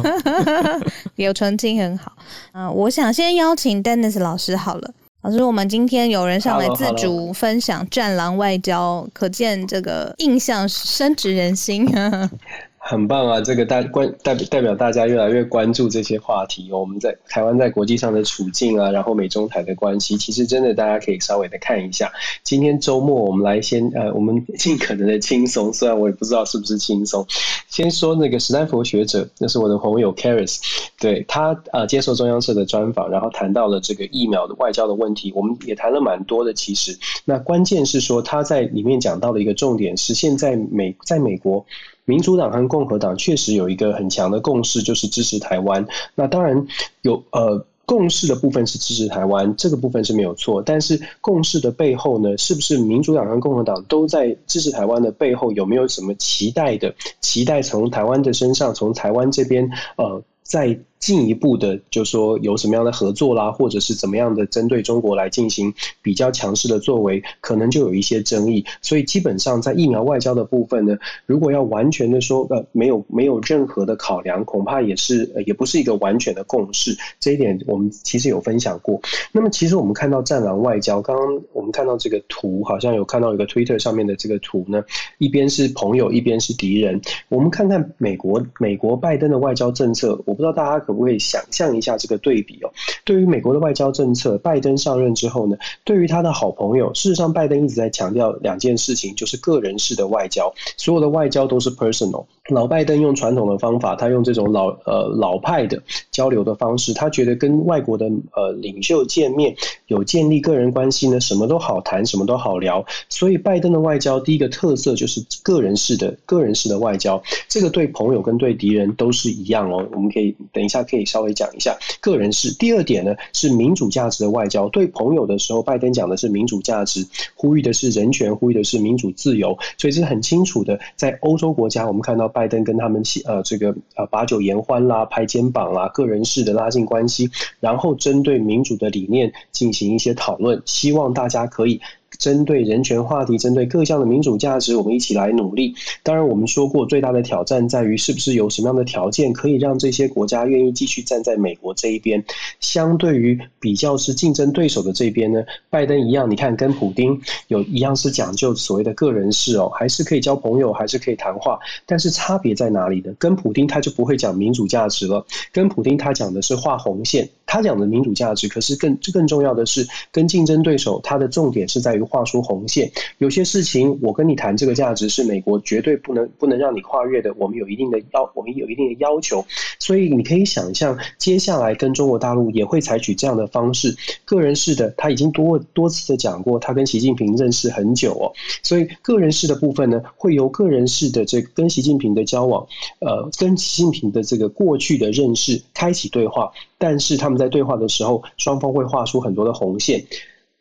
有澄清，很好。嗯、呃，我想先邀请 Dennis 老师好了。老师，我们今天有人上来自主分享战狼外交，可见这个印象深植人心。很棒啊！这个大关代代表大家越来越关注这些话题。我们在台湾在国际上的处境啊，然后美中台的关系，其实真的大家可以稍微的看一下。今天周末，我们来先呃，我们尽可能的轻松，虽然我也不知道是不是轻松。先说那个史丹佛学者，那是我的朋友 Karis，对他呃接受中央社的专访，然后谈到了这个疫苗的外交的问题，我们也谈了蛮多的。其实，那关键是说他在里面讲到的一个重点是，现在美在美国。民主党和共和党确实有一个很强的共识，就是支持台湾。那当然有呃共识的部分是支持台湾，这个部分是没有错。但是共识的背后呢，是不是民主党和共和党都在支持台湾的背后有没有什么期待的？期待从台湾的身上，从台湾这边呃在。进一步的，就说有什么样的合作啦，或者是怎么样的针对中国来进行比较强势的作为，可能就有一些争议。所以基本上在疫苗外交的部分呢，如果要完全的说，呃，没有没有任何的考量，恐怕也是呃也不是一个完全的共识。这一点我们其实有分享过。那么其实我们看到战狼外交，刚刚我们看到这个图，好像有看到一个 Twitter 上面的这个图呢，一边是朋友，一边是敌人。我们看看美国美国拜登的外交政策，我不知道大家。可不可以想象一下这个对比哦？对于美国的外交政策，拜登上任之后呢，对于他的好朋友，事实上拜登一直在强调两件事情，就是个人式的外交，所有的外交都是 personal。老拜登用传统的方法，他用这种老呃老派的交流的方式，他觉得跟外国的呃领袖见面有建立个人关系呢，什么都好谈，什么都好聊。所以拜登的外交第一个特色就是个人式的个人式的外交，这个对朋友跟对敌人都是一样哦。我们可以等一下。可以稍微讲一下个人式。第二点呢，是民主价值的外交。对朋友的时候，拜登讲的是民主价值，呼吁的是人权，呼吁的是民主自由。所以这是很清楚的。在欧洲国家，我们看到拜登跟他们起呃这个呃把酒言欢啦，拍肩膀啦，个人式的拉近关系，然后针对民主的理念进行一些讨论，希望大家可以。针对人权话题，针对各项的民主价值，我们一起来努力。当然，我们说过，最大的挑战在于是不是有什么样的条件可以让这些国家愿意继续站在美国这一边。相对于比较是竞争对手的这边呢，拜登一样，你看跟普丁有一样是讲究所谓的个人事哦，还是可以交朋友，还是可以谈话。但是差别在哪里呢？跟普丁他就不会讲民主价值了，跟普丁他讲的是画红线，他讲的民主价值。可是更更重要的是，跟竞争对手他的重点是在于。画出红线，有些事情我跟你谈这个价值是美国绝对不能不能让你跨越的，我们有一定的要，我们有一定的要求，所以你可以想象，接下来跟中国大陆也会采取这样的方式，个人式的，他已经多多次的讲过，他跟习近平认识很久哦，所以个人式的部分呢，会由个人式的这跟习近平的交往，呃，跟习近平的这个过去的认识开启对话，但是他们在对话的时候，双方会画出很多的红线。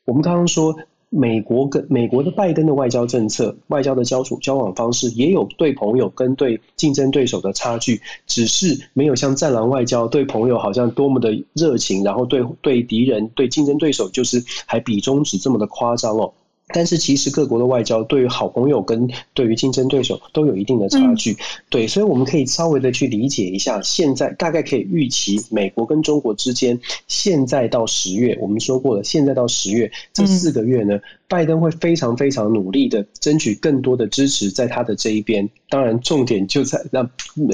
我们刚刚说，美国跟美国的拜登的外交政策、外交的交处交往方式，也有对朋友跟对竞争对手的差距，只是没有像战狼外交对朋友好像多么的热情，然后对对敌人、对竞争对手就是还比中指这么的夸张哦。但是其实各国的外交对于好朋友跟对于竞争对手都有一定的差距，对，所以我们可以稍微的去理解一下，现在大概可以预期美国跟中国之间，现在到十月，我们说过了，现在到十月这四个月呢。拜登会非常非常努力的争取更多的支持在他的这一边，当然重点就在那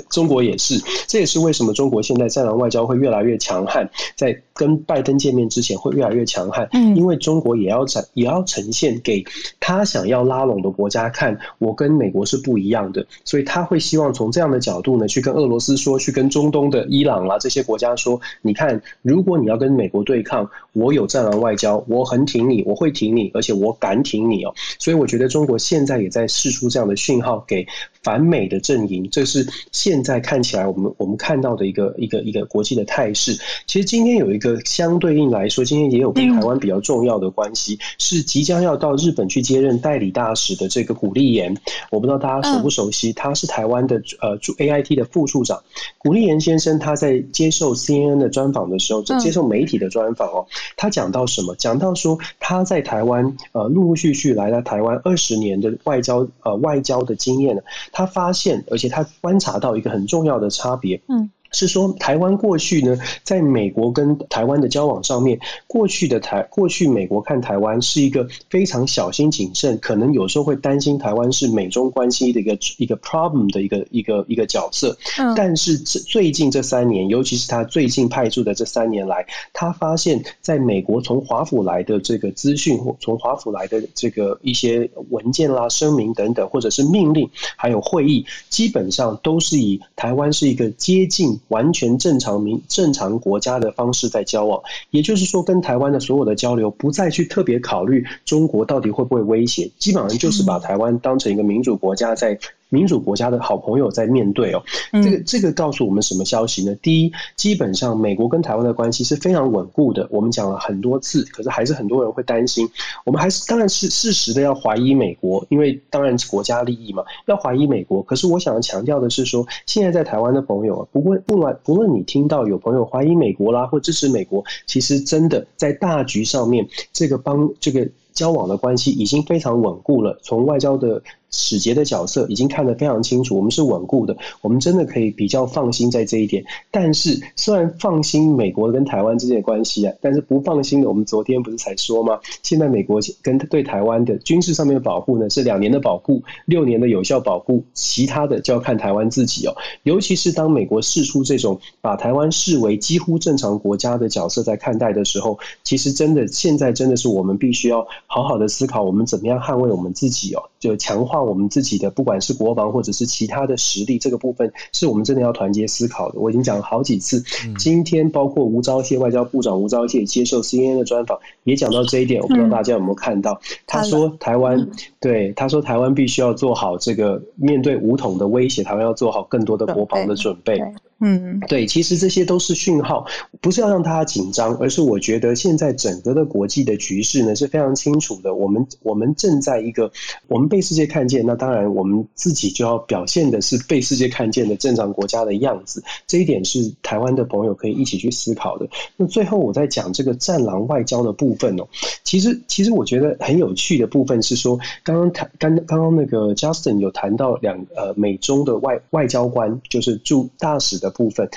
中国也是，这也是为什么中国现在战狼外交会越来越强悍，在跟拜登见面之前会越来越强悍，嗯，因为中国也要展也要呈现给他想要拉拢的国家看，我跟美国是不一样的，所以他会希望从这样的角度呢，去跟俄罗斯说，去跟中东的伊朗啊这些国家说，你看，如果你要跟美国对抗，我有战狼外交，我很挺你，我会挺你，而且我。敢挺你哦，所以我觉得中国现在也在释出这样的讯号给反美的阵营，这是现在看起来我们我们看到的一个一个一个国际的态势。其实今天有一个相对应来说，今天也有跟台湾比较重要的关系，是即将要到日本去接任代理大使的这个古立言。我不知道大家熟不熟悉，他是台湾的呃驻 AIT 的副处长古立言先生。他在接受 CNN 的专访的时候，就接受媒体的专访哦，他讲到什么？讲到说他在台湾。呃，陆陆续续来到台湾二十年的外交呃外交的经验呢，他发现，而且他观察到一个很重要的差别，嗯。是说，台湾过去呢，在美国跟台湾的交往上面，过去的台过去美国看台湾是一个非常小心谨慎，可能有时候会担心台湾是美中关系的一个一个 problem 的一个一个一个角色。但是最近这三年，尤其是他最近派驻的这三年来，他发现在美国从华府来的这个资讯或从华府来的这个一些文件啦、声明等等，或者是命令，还有会议，基本上都是以台湾是一个接近。完全正常民正常国家的方式在交往，也就是说，跟台湾的所有的交流不再去特别考虑中国到底会不会威胁，基本上就是把台湾当成一个民主国家在。民主国家的好朋友在面对哦，这个这个告诉我们什么消息呢？第一，基本上美国跟台湾的关系是非常稳固的。我们讲了很多次，可是还是很多人会担心。我们还是当然是适时的要怀疑美国，因为当然国家利益嘛，要怀疑美国。可是我想要强调的是说，现在在台湾的朋友啊，不论不论不论你听到有朋友怀疑美国啦，或支持美国，其实真的在大局上面，这个帮这个交往的关系已经非常稳固了。从外交的。使节的角色已经看得非常清楚，我们是稳固的，我们真的可以比较放心在这一点。但是，虽然放心美国跟台湾之间的关系啊，但是不放心的，我们昨天不是才说吗？现在美国跟对台湾的军事上面的保护呢，是两年的保护，六年的有效保护，其他的就要看台湾自己哦。尤其是当美国释出这种把台湾视为几乎正常国家的角色在看待的时候，其实真的现在真的是我们必须要好好的思考，我们怎么样捍卫我们自己哦，就强化。我们自己的不管是国防或者是其他的实力，这个部分是我们真的要团结思考的。我已经讲了好几次，今天包括吴钊燮外交部长吴钊燮接受 CNN 的专访，也讲到这一点。我不知道大家有没有看到，他说台湾对他说台湾必须要做好这个面对武统的威胁，台湾要做好更多的国防的准备。嗯，对，其实这些都是讯号，不是要让大家紧张，而是我觉得现在整个的国际的局势呢是非常清楚的。我们我们正在一个我们被世界看见，那当然我们自己就要表现的是被世界看见的正常国家的样子。这一点是台湾的朋友可以一起去思考的。那最后我在讲这个战狼外交的部分哦，其实其实我觉得很有趣的部分是说，刚刚谈刚刚刚那个 Justin 有谈到两呃美中的外外交官，就是驻大使的。的部分，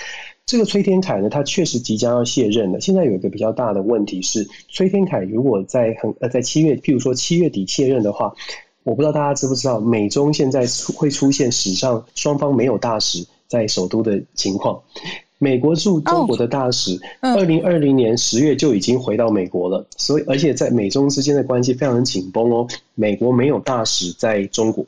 这个崔天凯呢，他确实即将要卸任了。现在有一个比较大的问题是，崔天凯如果在很呃在七月，譬如说七月底卸任的话，我不知道大家知不知道，美中现在会出现史上双方没有大使在首都的情况。美国驻中国的大使，二零二零年十月就已经回到美国了，所以而且在美中之间的关系非常紧绷哦。美国没有大使在中国。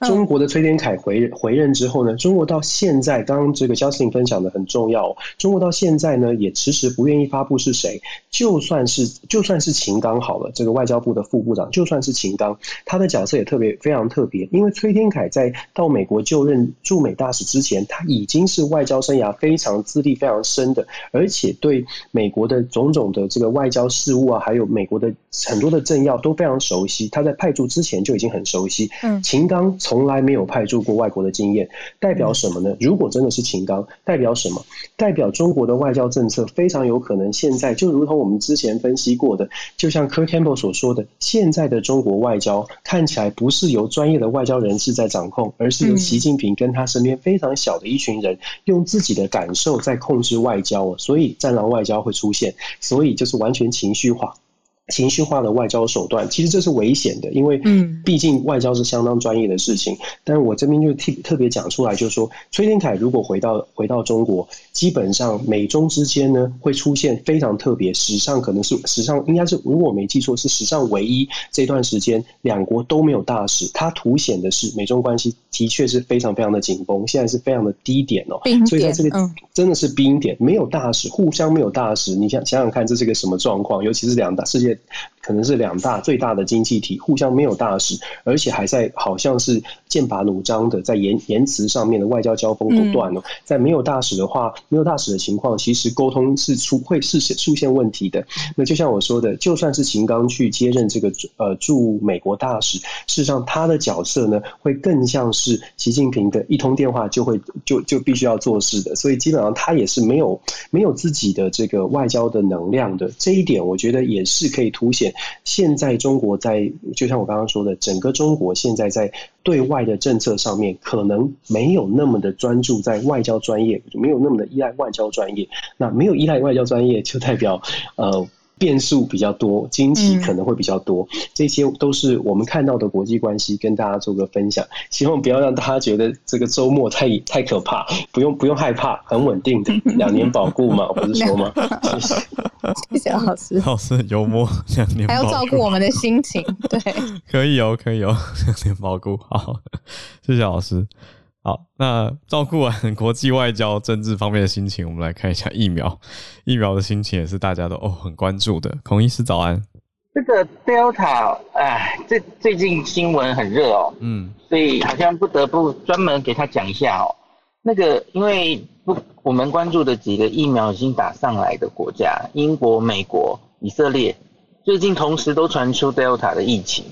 中国的崔天凯回回任之后呢，中国到现在，刚刚这个 Justin 分享的很重要哦，中国到现在呢也迟迟不愿意发布是谁。就算是就算是秦刚好了，这个外交部的副部长，就算是秦刚，他的角色也特别非常特别，因为崔天凯在到美国就任驻美大使之前，他已经是外交生涯非常资历非常深的，而且对美国的种种的这个外交事务啊，还有美国的很多的政要都非常熟悉。他在派驻之前就已经很熟悉。嗯，秦刚从来没有派驻过外国的经验，代表什么呢？如果真的是秦刚，代表什么？代表中国的外交政策非常有可能现在就如同我们之前分析过的，就像 Kurt Campbell 所说的，现在的中国外交看起来不是由专业的外交人士在掌控，而是由习近平跟他身边非常小的一群人用自己的感受在控制外交，所以战狼外交会出现，所以就是完全情绪化。情绪化的外交手段，其实这是危险的，因为嗯，毕竟外交是相当专业的事情。但是我这边就特特别讲出来，就是说，崔天凯如果回到回到中国，基本上美中之间呢会出现非常特别，史上可能是史上应该是如果我没记错是史上唯一这段时间两国都没有大使，它凸显的是美中关系的确是非常非常的紧绷，现在是非常的低点哦，所以在这个真的是冰点，没有大使，互相没有大使，你想想想看，这是个什么状况？尤其是两大世界。it. 可能是两大最大的经济体互相没有大使，而且还在好像是剑拔弩张的在言言辞上面的外交交锋不断哦。在没有大使的话，没有大使的情况，其实沟通是出会是出现问题的。那就像我说的，就算是秦刚去接任这个呃驻美国大使，事实上他的角色呢会更像是习近平的一通电话就会就就必须要做事的，所以基本上他也是没有没有自己的这个外交的能量的。这一点我觉得也是可以凸显。现在中国在，就像我刚刚说的，整个中国现在在对外的政策上面，可能没有那么的专注在外交专业，没有那么的依赖外交专业。那没有依赖外交专业，就代表呃。变数比较多，惊奇可能会比较多，嗯，这些都是我们看到的国际关系，跟大家做个分享。希望不要让大家觉得这个周末太太可怕，不用不用害怕，很稳定的，两年保固嘛，我不是说吗？谢谢，谢谢老师，老师幽默，两年还要照顾我们的心情，对，可以哦，可以哦，两年保固，好，谢谢老师。好，那照顾完国际外交、政治方面的心情，我们来看一下疫苗。疫苗的心情也是大家都哦很关注的。孔医师早安。这个 Delta，哎，这最近新闻很热哦，嗯，所以好像不得不专门给他讲一下哦。那个，因为不，我们关注的几个疫苗已经打上来的国家，英国、美国、以色列，最近同时都传出 Delta 的疫情。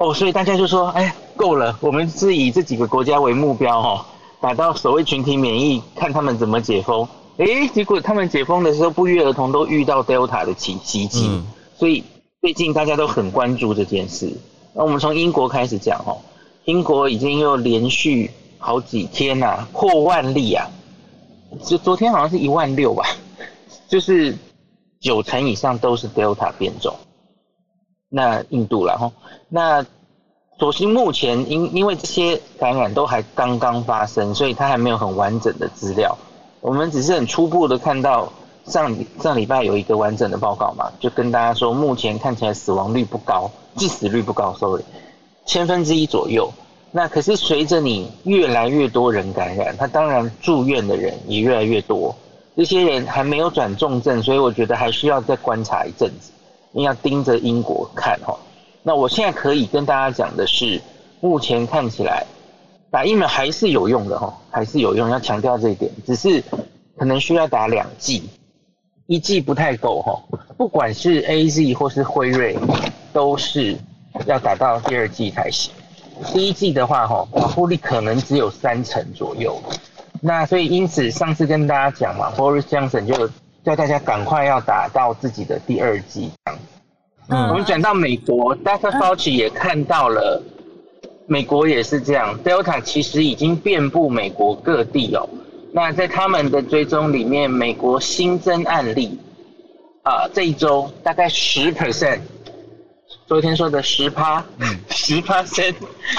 哦，所以大家就说，哎，够了，我们是以这几个国家为目标，哦，达到所谓群体免疫，看他们怎么解封。哎，结果他们解封的时候，不约而同都遇到 Delta 的袭袭击，嗯，所以最近大家都很关注这件事。那我们从英国开始讲，哦，英国已经又连续好几天呐，啊，破万例啊，就昨天好像是一万六吧，就是九成以上都是 Delta 变种。那印度了哈，那所幸目前因因为这些感染都还刚刚发生，所以它还没有很完整的资料。我们只是很初步的看到上上礼拜有一个完整的报告嘛，就跟大家说，目前看起来死亡率不高，致死率不高，sorry，千分之一左右。那可是随着你越来越多人感染，他当然住院的人也越来越多，这些人还没有转重症，所以我觉得还需要再观察一阵子。你要盯着英国看哈，那我现在可以跟大家讲的是，目前看起来打疫苗还是有用的哈，还是有用，要强调这一点，只是可能需要打两剂，一剂不太够哈，不管是 AZ 或是辉瑞，都是要打到第二剂才行。第一剂的话哈，保护力可能只有三成左右，那所以因此上次跟大家讲嘛，Boris Johnson 就。叫大家赶快要打到自己的第二剂，这样子。嗯，我们转到美国，Dr. Fauci 也看到了，美国也是这样，Delta 其实已经遍布美国各地哦。那在他们的追踪里面，美国新增案例啊，这一周大概十 percent，昨天说的十趴，十 percent，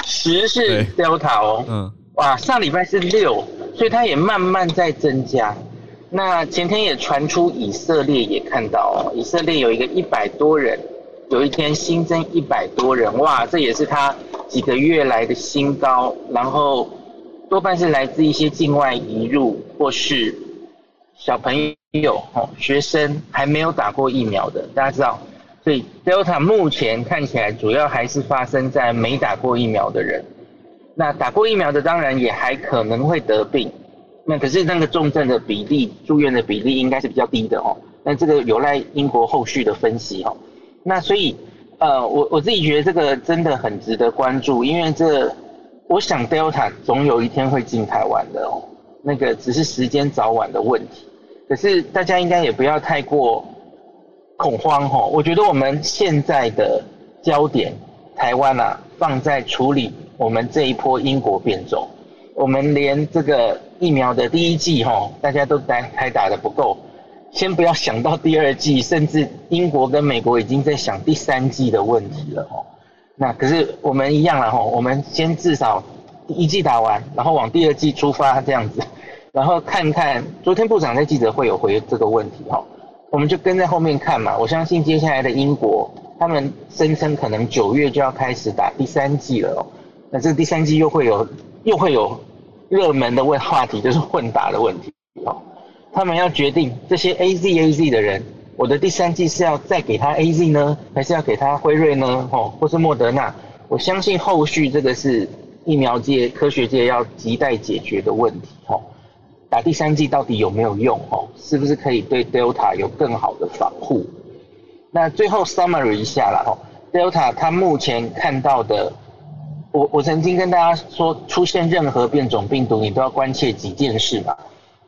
十是 Delta 哦。嗯。哇，上礼拜是六，所以它也慢慢在增加。那前天也传出以色列也看到，以色列有一个一百多人有一天新增一百多人，哇，这也是他几个月来的新高。然后多半是来自一些境外移入或是小朋友、哦学生还没有打过疫苗的。大家知道，所以 Delta 目前看起来主要还是发生在没打过疫苗的人。那打过疫苗的当然也还可能会得病，那可是那个重症的比例、住院的比例应该是比较低的哦。那这个有赖英国后续的分析哦。那所以，呃，我我自己觉得这个真的很值得关注，因为这，我想 Delta 总有一天会进台湾的哦。那个只是时间早晚的问题。可是大家应该也不要太过恐慌哦。我觉得我们现在的焦点，台湾啊，放在处理我们这一波英国变种。我们连这个疫苗的第一剂哈，大家都还还打得不够。先不要想到第二剂，甚至英国跟美国已经在想第三剂的问题了哦。那可是我们一样了哈，我们先至少第一剂打完，然后往第二剂出发这样子，然后看看昨天部长在记者会有回这个问题哈，我们就跟在后面看嘛。我相信接下来的英国，他们声称可能九月就要开始打第三剂了哦。那这第三剂又会有又会有热门的问话题，就是混打的问题哦。他们要决定这些 A Z A Z 的人，我的第三剂是要再给他 A Z 呢，还是要给他辉瑞呢？哦，或是莫德纳？我相信后续这个是疫苗界、科学界要亟待解决的问题。哦，打第三剂到底有没有用？哦，是不是可以对 Delta 有更好的防护？那最后 summary 一下啦。哦，Delta 它目前看到的，我我曾经跟大家说，出现任何变种病毒，你都要关切几件事嘛。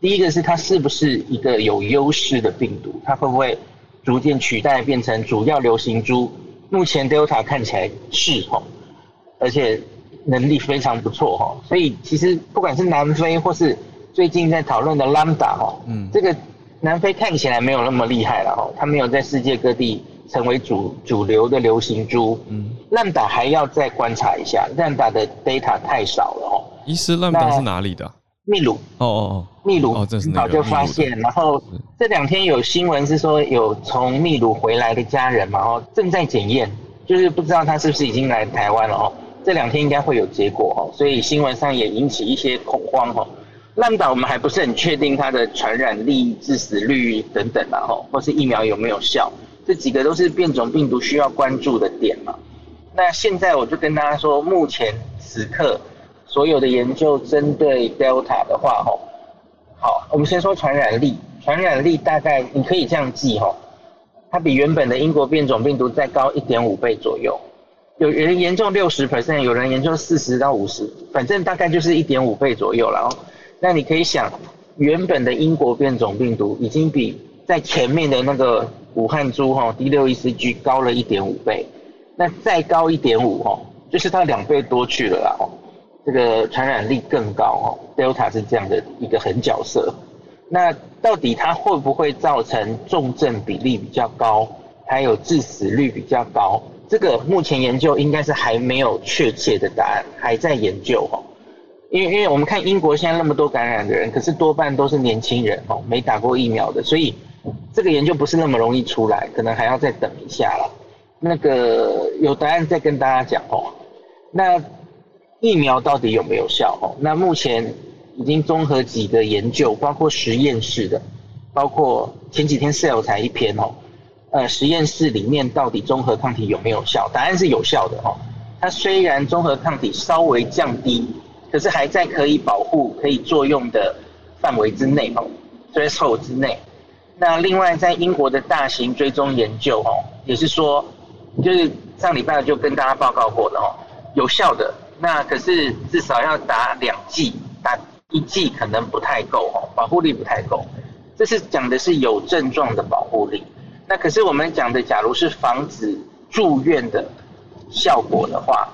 第一个是它是不是一个有优势的病毒，它会不会逐渐取代变成主要流行株？目前 Delta 看起来是哦，而且能力非常不错哦，所以其实不管是南非或是最近在讨论的 Lambda 哦，嗯，这个南非看起来没有那么厉害了哦，它没有在世界各地成为主主流的流行株，嗯，Lambda 还要再观察一下，Lambda 的 data 太少了吼。医师 Lambda 是哪里的？秘鲁哦哦哦，秘鲁哦，这是早就发现，然后这两天有新闻是说有从秘鲁回来的家人嘛，然后正在检验，就是不知道他是不是已经来台湾了哦。这两天应该会有结果哦，所以新闻上也引起一些恐慌哦。Lambda 我们还不是很确定它的传染力、致死率等等然后或是疫苗有没有效，这几个都是变种病毒需要关注的点嘛。那现在我就跟大家说，目前此刻。所有的研究针对 Delta 的话，吼，好，我们先说传染力。传染力大概你可以这样记，吼，它比原本的英国变种病毒再高一点五倍左右。有人研究六十 percent，有人研究四十到五十，反正大概就是一点五倍左右了哦。那你可以想，原本的英国变种病毒已经比在前面的那个武汉株，哈，D 六一四 G 高了一点五倍。那再高一点五，吼，就是它两倍多去了啦，哦。这个传染力更高哦，Delta 是这样的一个狠角色。那到底它会不会造成重症比例比较高，还有致死率比较高？这个目前研究应该是还没有确切的答案，还在研究哦。因为因为我们看英国现在那么多感染的人，可是多半都是年轻人哦，没打过疫苗的，所以这个研究不是那么容易出来，可能还要再等一下了。那个有答案再跟大家讲哦。那。疫苗到底有没有效？哦，那目前已经综合几个研究，包括实验室的，包括前几天 Cell 才一篇哦，呃，实验室里面到底中和抗体有没有效？答案是有效的哦。它虽然中和抗体稍微降低，可是还在可以保护、可以作用的范围之内哦，threshold 之内。那另外在英国的大型追踪研究哦，也是说，就是上礼拜就跟大家报告过了哦，有效的。那可是至少要打两剂，打一剂可能不太够哦，保护力不太够。这是讲的是有症状的保护力。那可是我们讲的，假如是防止住院的效果的话，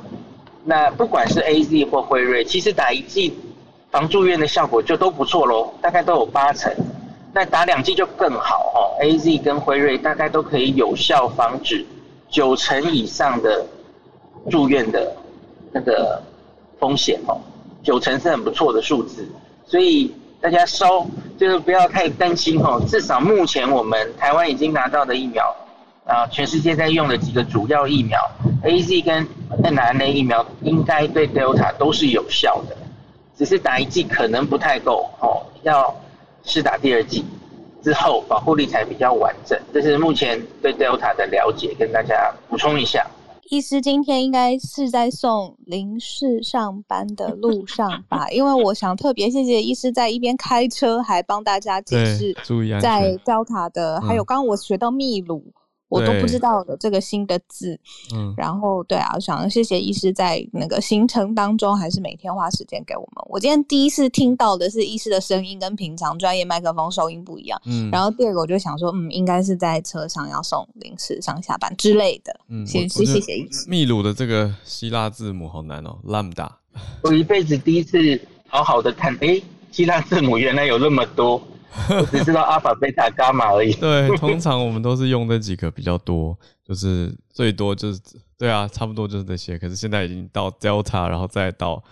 那不管是 AZ 或辉瑞，其实打一剂防住院的效果就都不错喽，大概都有八成。那打两剂就更好哦，AZ 跟辉瑞大概都可以有效防止九成以上的住院的。那个风险哦，九成是很不错的数字，所以大家收就是不要太担心哦。至少目前我们台湾已经拿到的疫苗，啊，全世界在用的几个主要疫苗，A Z 跟 mRNA 疫苗应该对 Delta 都是有效的，只是打一剂可能不太够哦，要施打第二剂之后，保护力才比较完整。这是目前对 Delta 的了解，跟大家补充一下。医师今天应该是在送林氏上班的路上吧？因为我想特别谢谢医师在一边开车，还帮大家解释注意在 Delta 的，嗯、还有刚刚我学到秘鲁。我都不知道的这个新的字，嗯，然后对啊，我想谢谢医师在那个行程当中，还是每天花时间给我们。我今天第一次听到的是医师的声音跟平常专业麦克风收音不一样，嗯，然后第二个我就想说，嗯，应该是在车上要送零食上下班之类的，嗯，谢谢谢谢医师。秘鲁的这个希腊字母好难哦，Lambda，我一辈子第一次好好的看，诶，希腊字母原来有那么多。我只知道阿法、贝塔、伽马而已。对，通常我们都是用这几个比较多，就是最多就是对啊，差不多就是这些。可是现在已经到 Delta，然后再到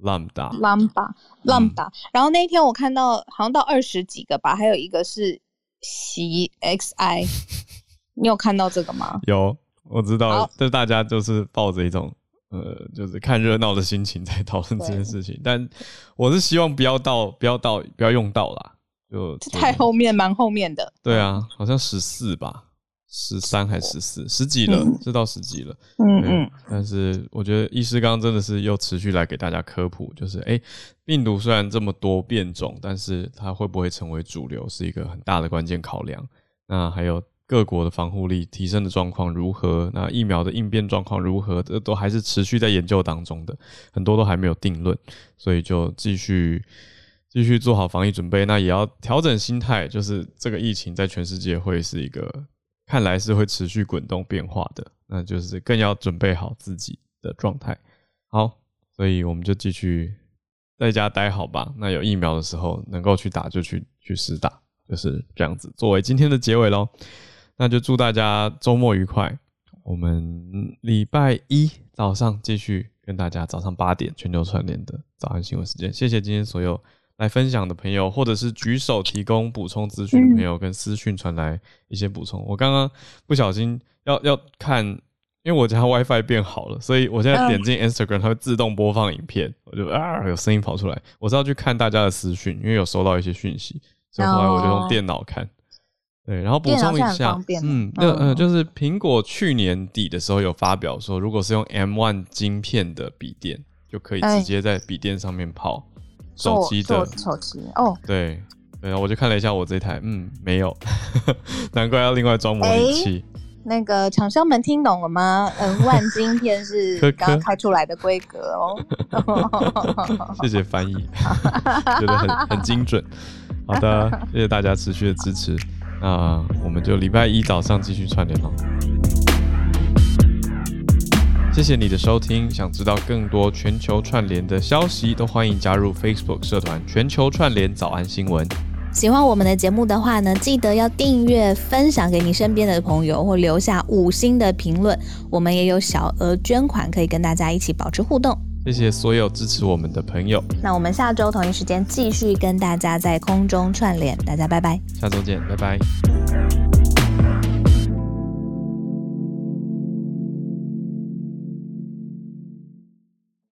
Lambda、Lambda、Lambda、嗯。然后那一天我看到好像到二十几个吧，还有一个是习 XI。你有看到这个吗？有，我知道，就大家就是抱着一种呃，就是看热闹的心情在讨论这件事情。但我是希望不要到，不要到，不要用到啦。就太后面，蛮后面的。对啊，好像十四吧，十三还是十四，十几了，这到十几了。嗯嗯。但是我觉得医师刚刚真的是又持续来给大家科普，就是哎、欸，病毒虽然这么多变种，但是它会不会成为主流，是一个很大的关键考量。那还有各国的防护力提升的状况如何？那疫苗的应变状况如何？这都还是持续在研究当中的，很多都还没有定论，所以就继续。继续做好防疫准备，那也要调整心态，就是这个疫情在全世界会是一个看来是会持续滚动变化的，那就是更要准备好自己的状态。好，所以我们就继续在家待好吧。那有疫苗的时候能够去打就去去试打，就是这样子。作为今天的结尾喽，那就祝大家周末愉快。我们礼拜一早上继续跟大家早上八点全球串联的早安新闻时间。谢谢今天所有。来分享的朋友，或者是举手提供补充资讯的朋友，跟私讯传来一些补充。嗯、我刚刚不小心要要看，因为我家 WiFi 变好了，所以我现在点进 Instagram，它会自动播放影片，我就啊有声音跑出来。我是要去看大家的私讯，因为有收到一些讯息，所以后来我就用电脑看。对，然后补充一下，嗯，那呃，就是苹果去年底的时候有发表说，如果是用 M1 晶片的笔电，就可以直接在笔电上面跑。手机的手机哦，对对，我就看了一下我这台，嗯，没有，难怪要另外装模拟器。欸、那个厂商们听懂了吗？嗯，万今天是 刚刚开出来的规格哦。谢谢翻译，觉得很很精准。好的，谢谢大家持续的支持。那我们就礼拜一早上继续串联啰。谢谢你的收听，想知道更多全球串联的消息，都欢迎加入 Facebook 社团“全球串联早安新闻”。喜欢我们的节目的话呢，记得要订阅、分享给你身边的朋友，或留下五星的评论。我们也有小额捐款，可以跟大家一起保持互动。谢谢所有支持我们的朋友。那我们下周同一时间继续跟大家在空中串联，大家拜拜。下周见，拜拜。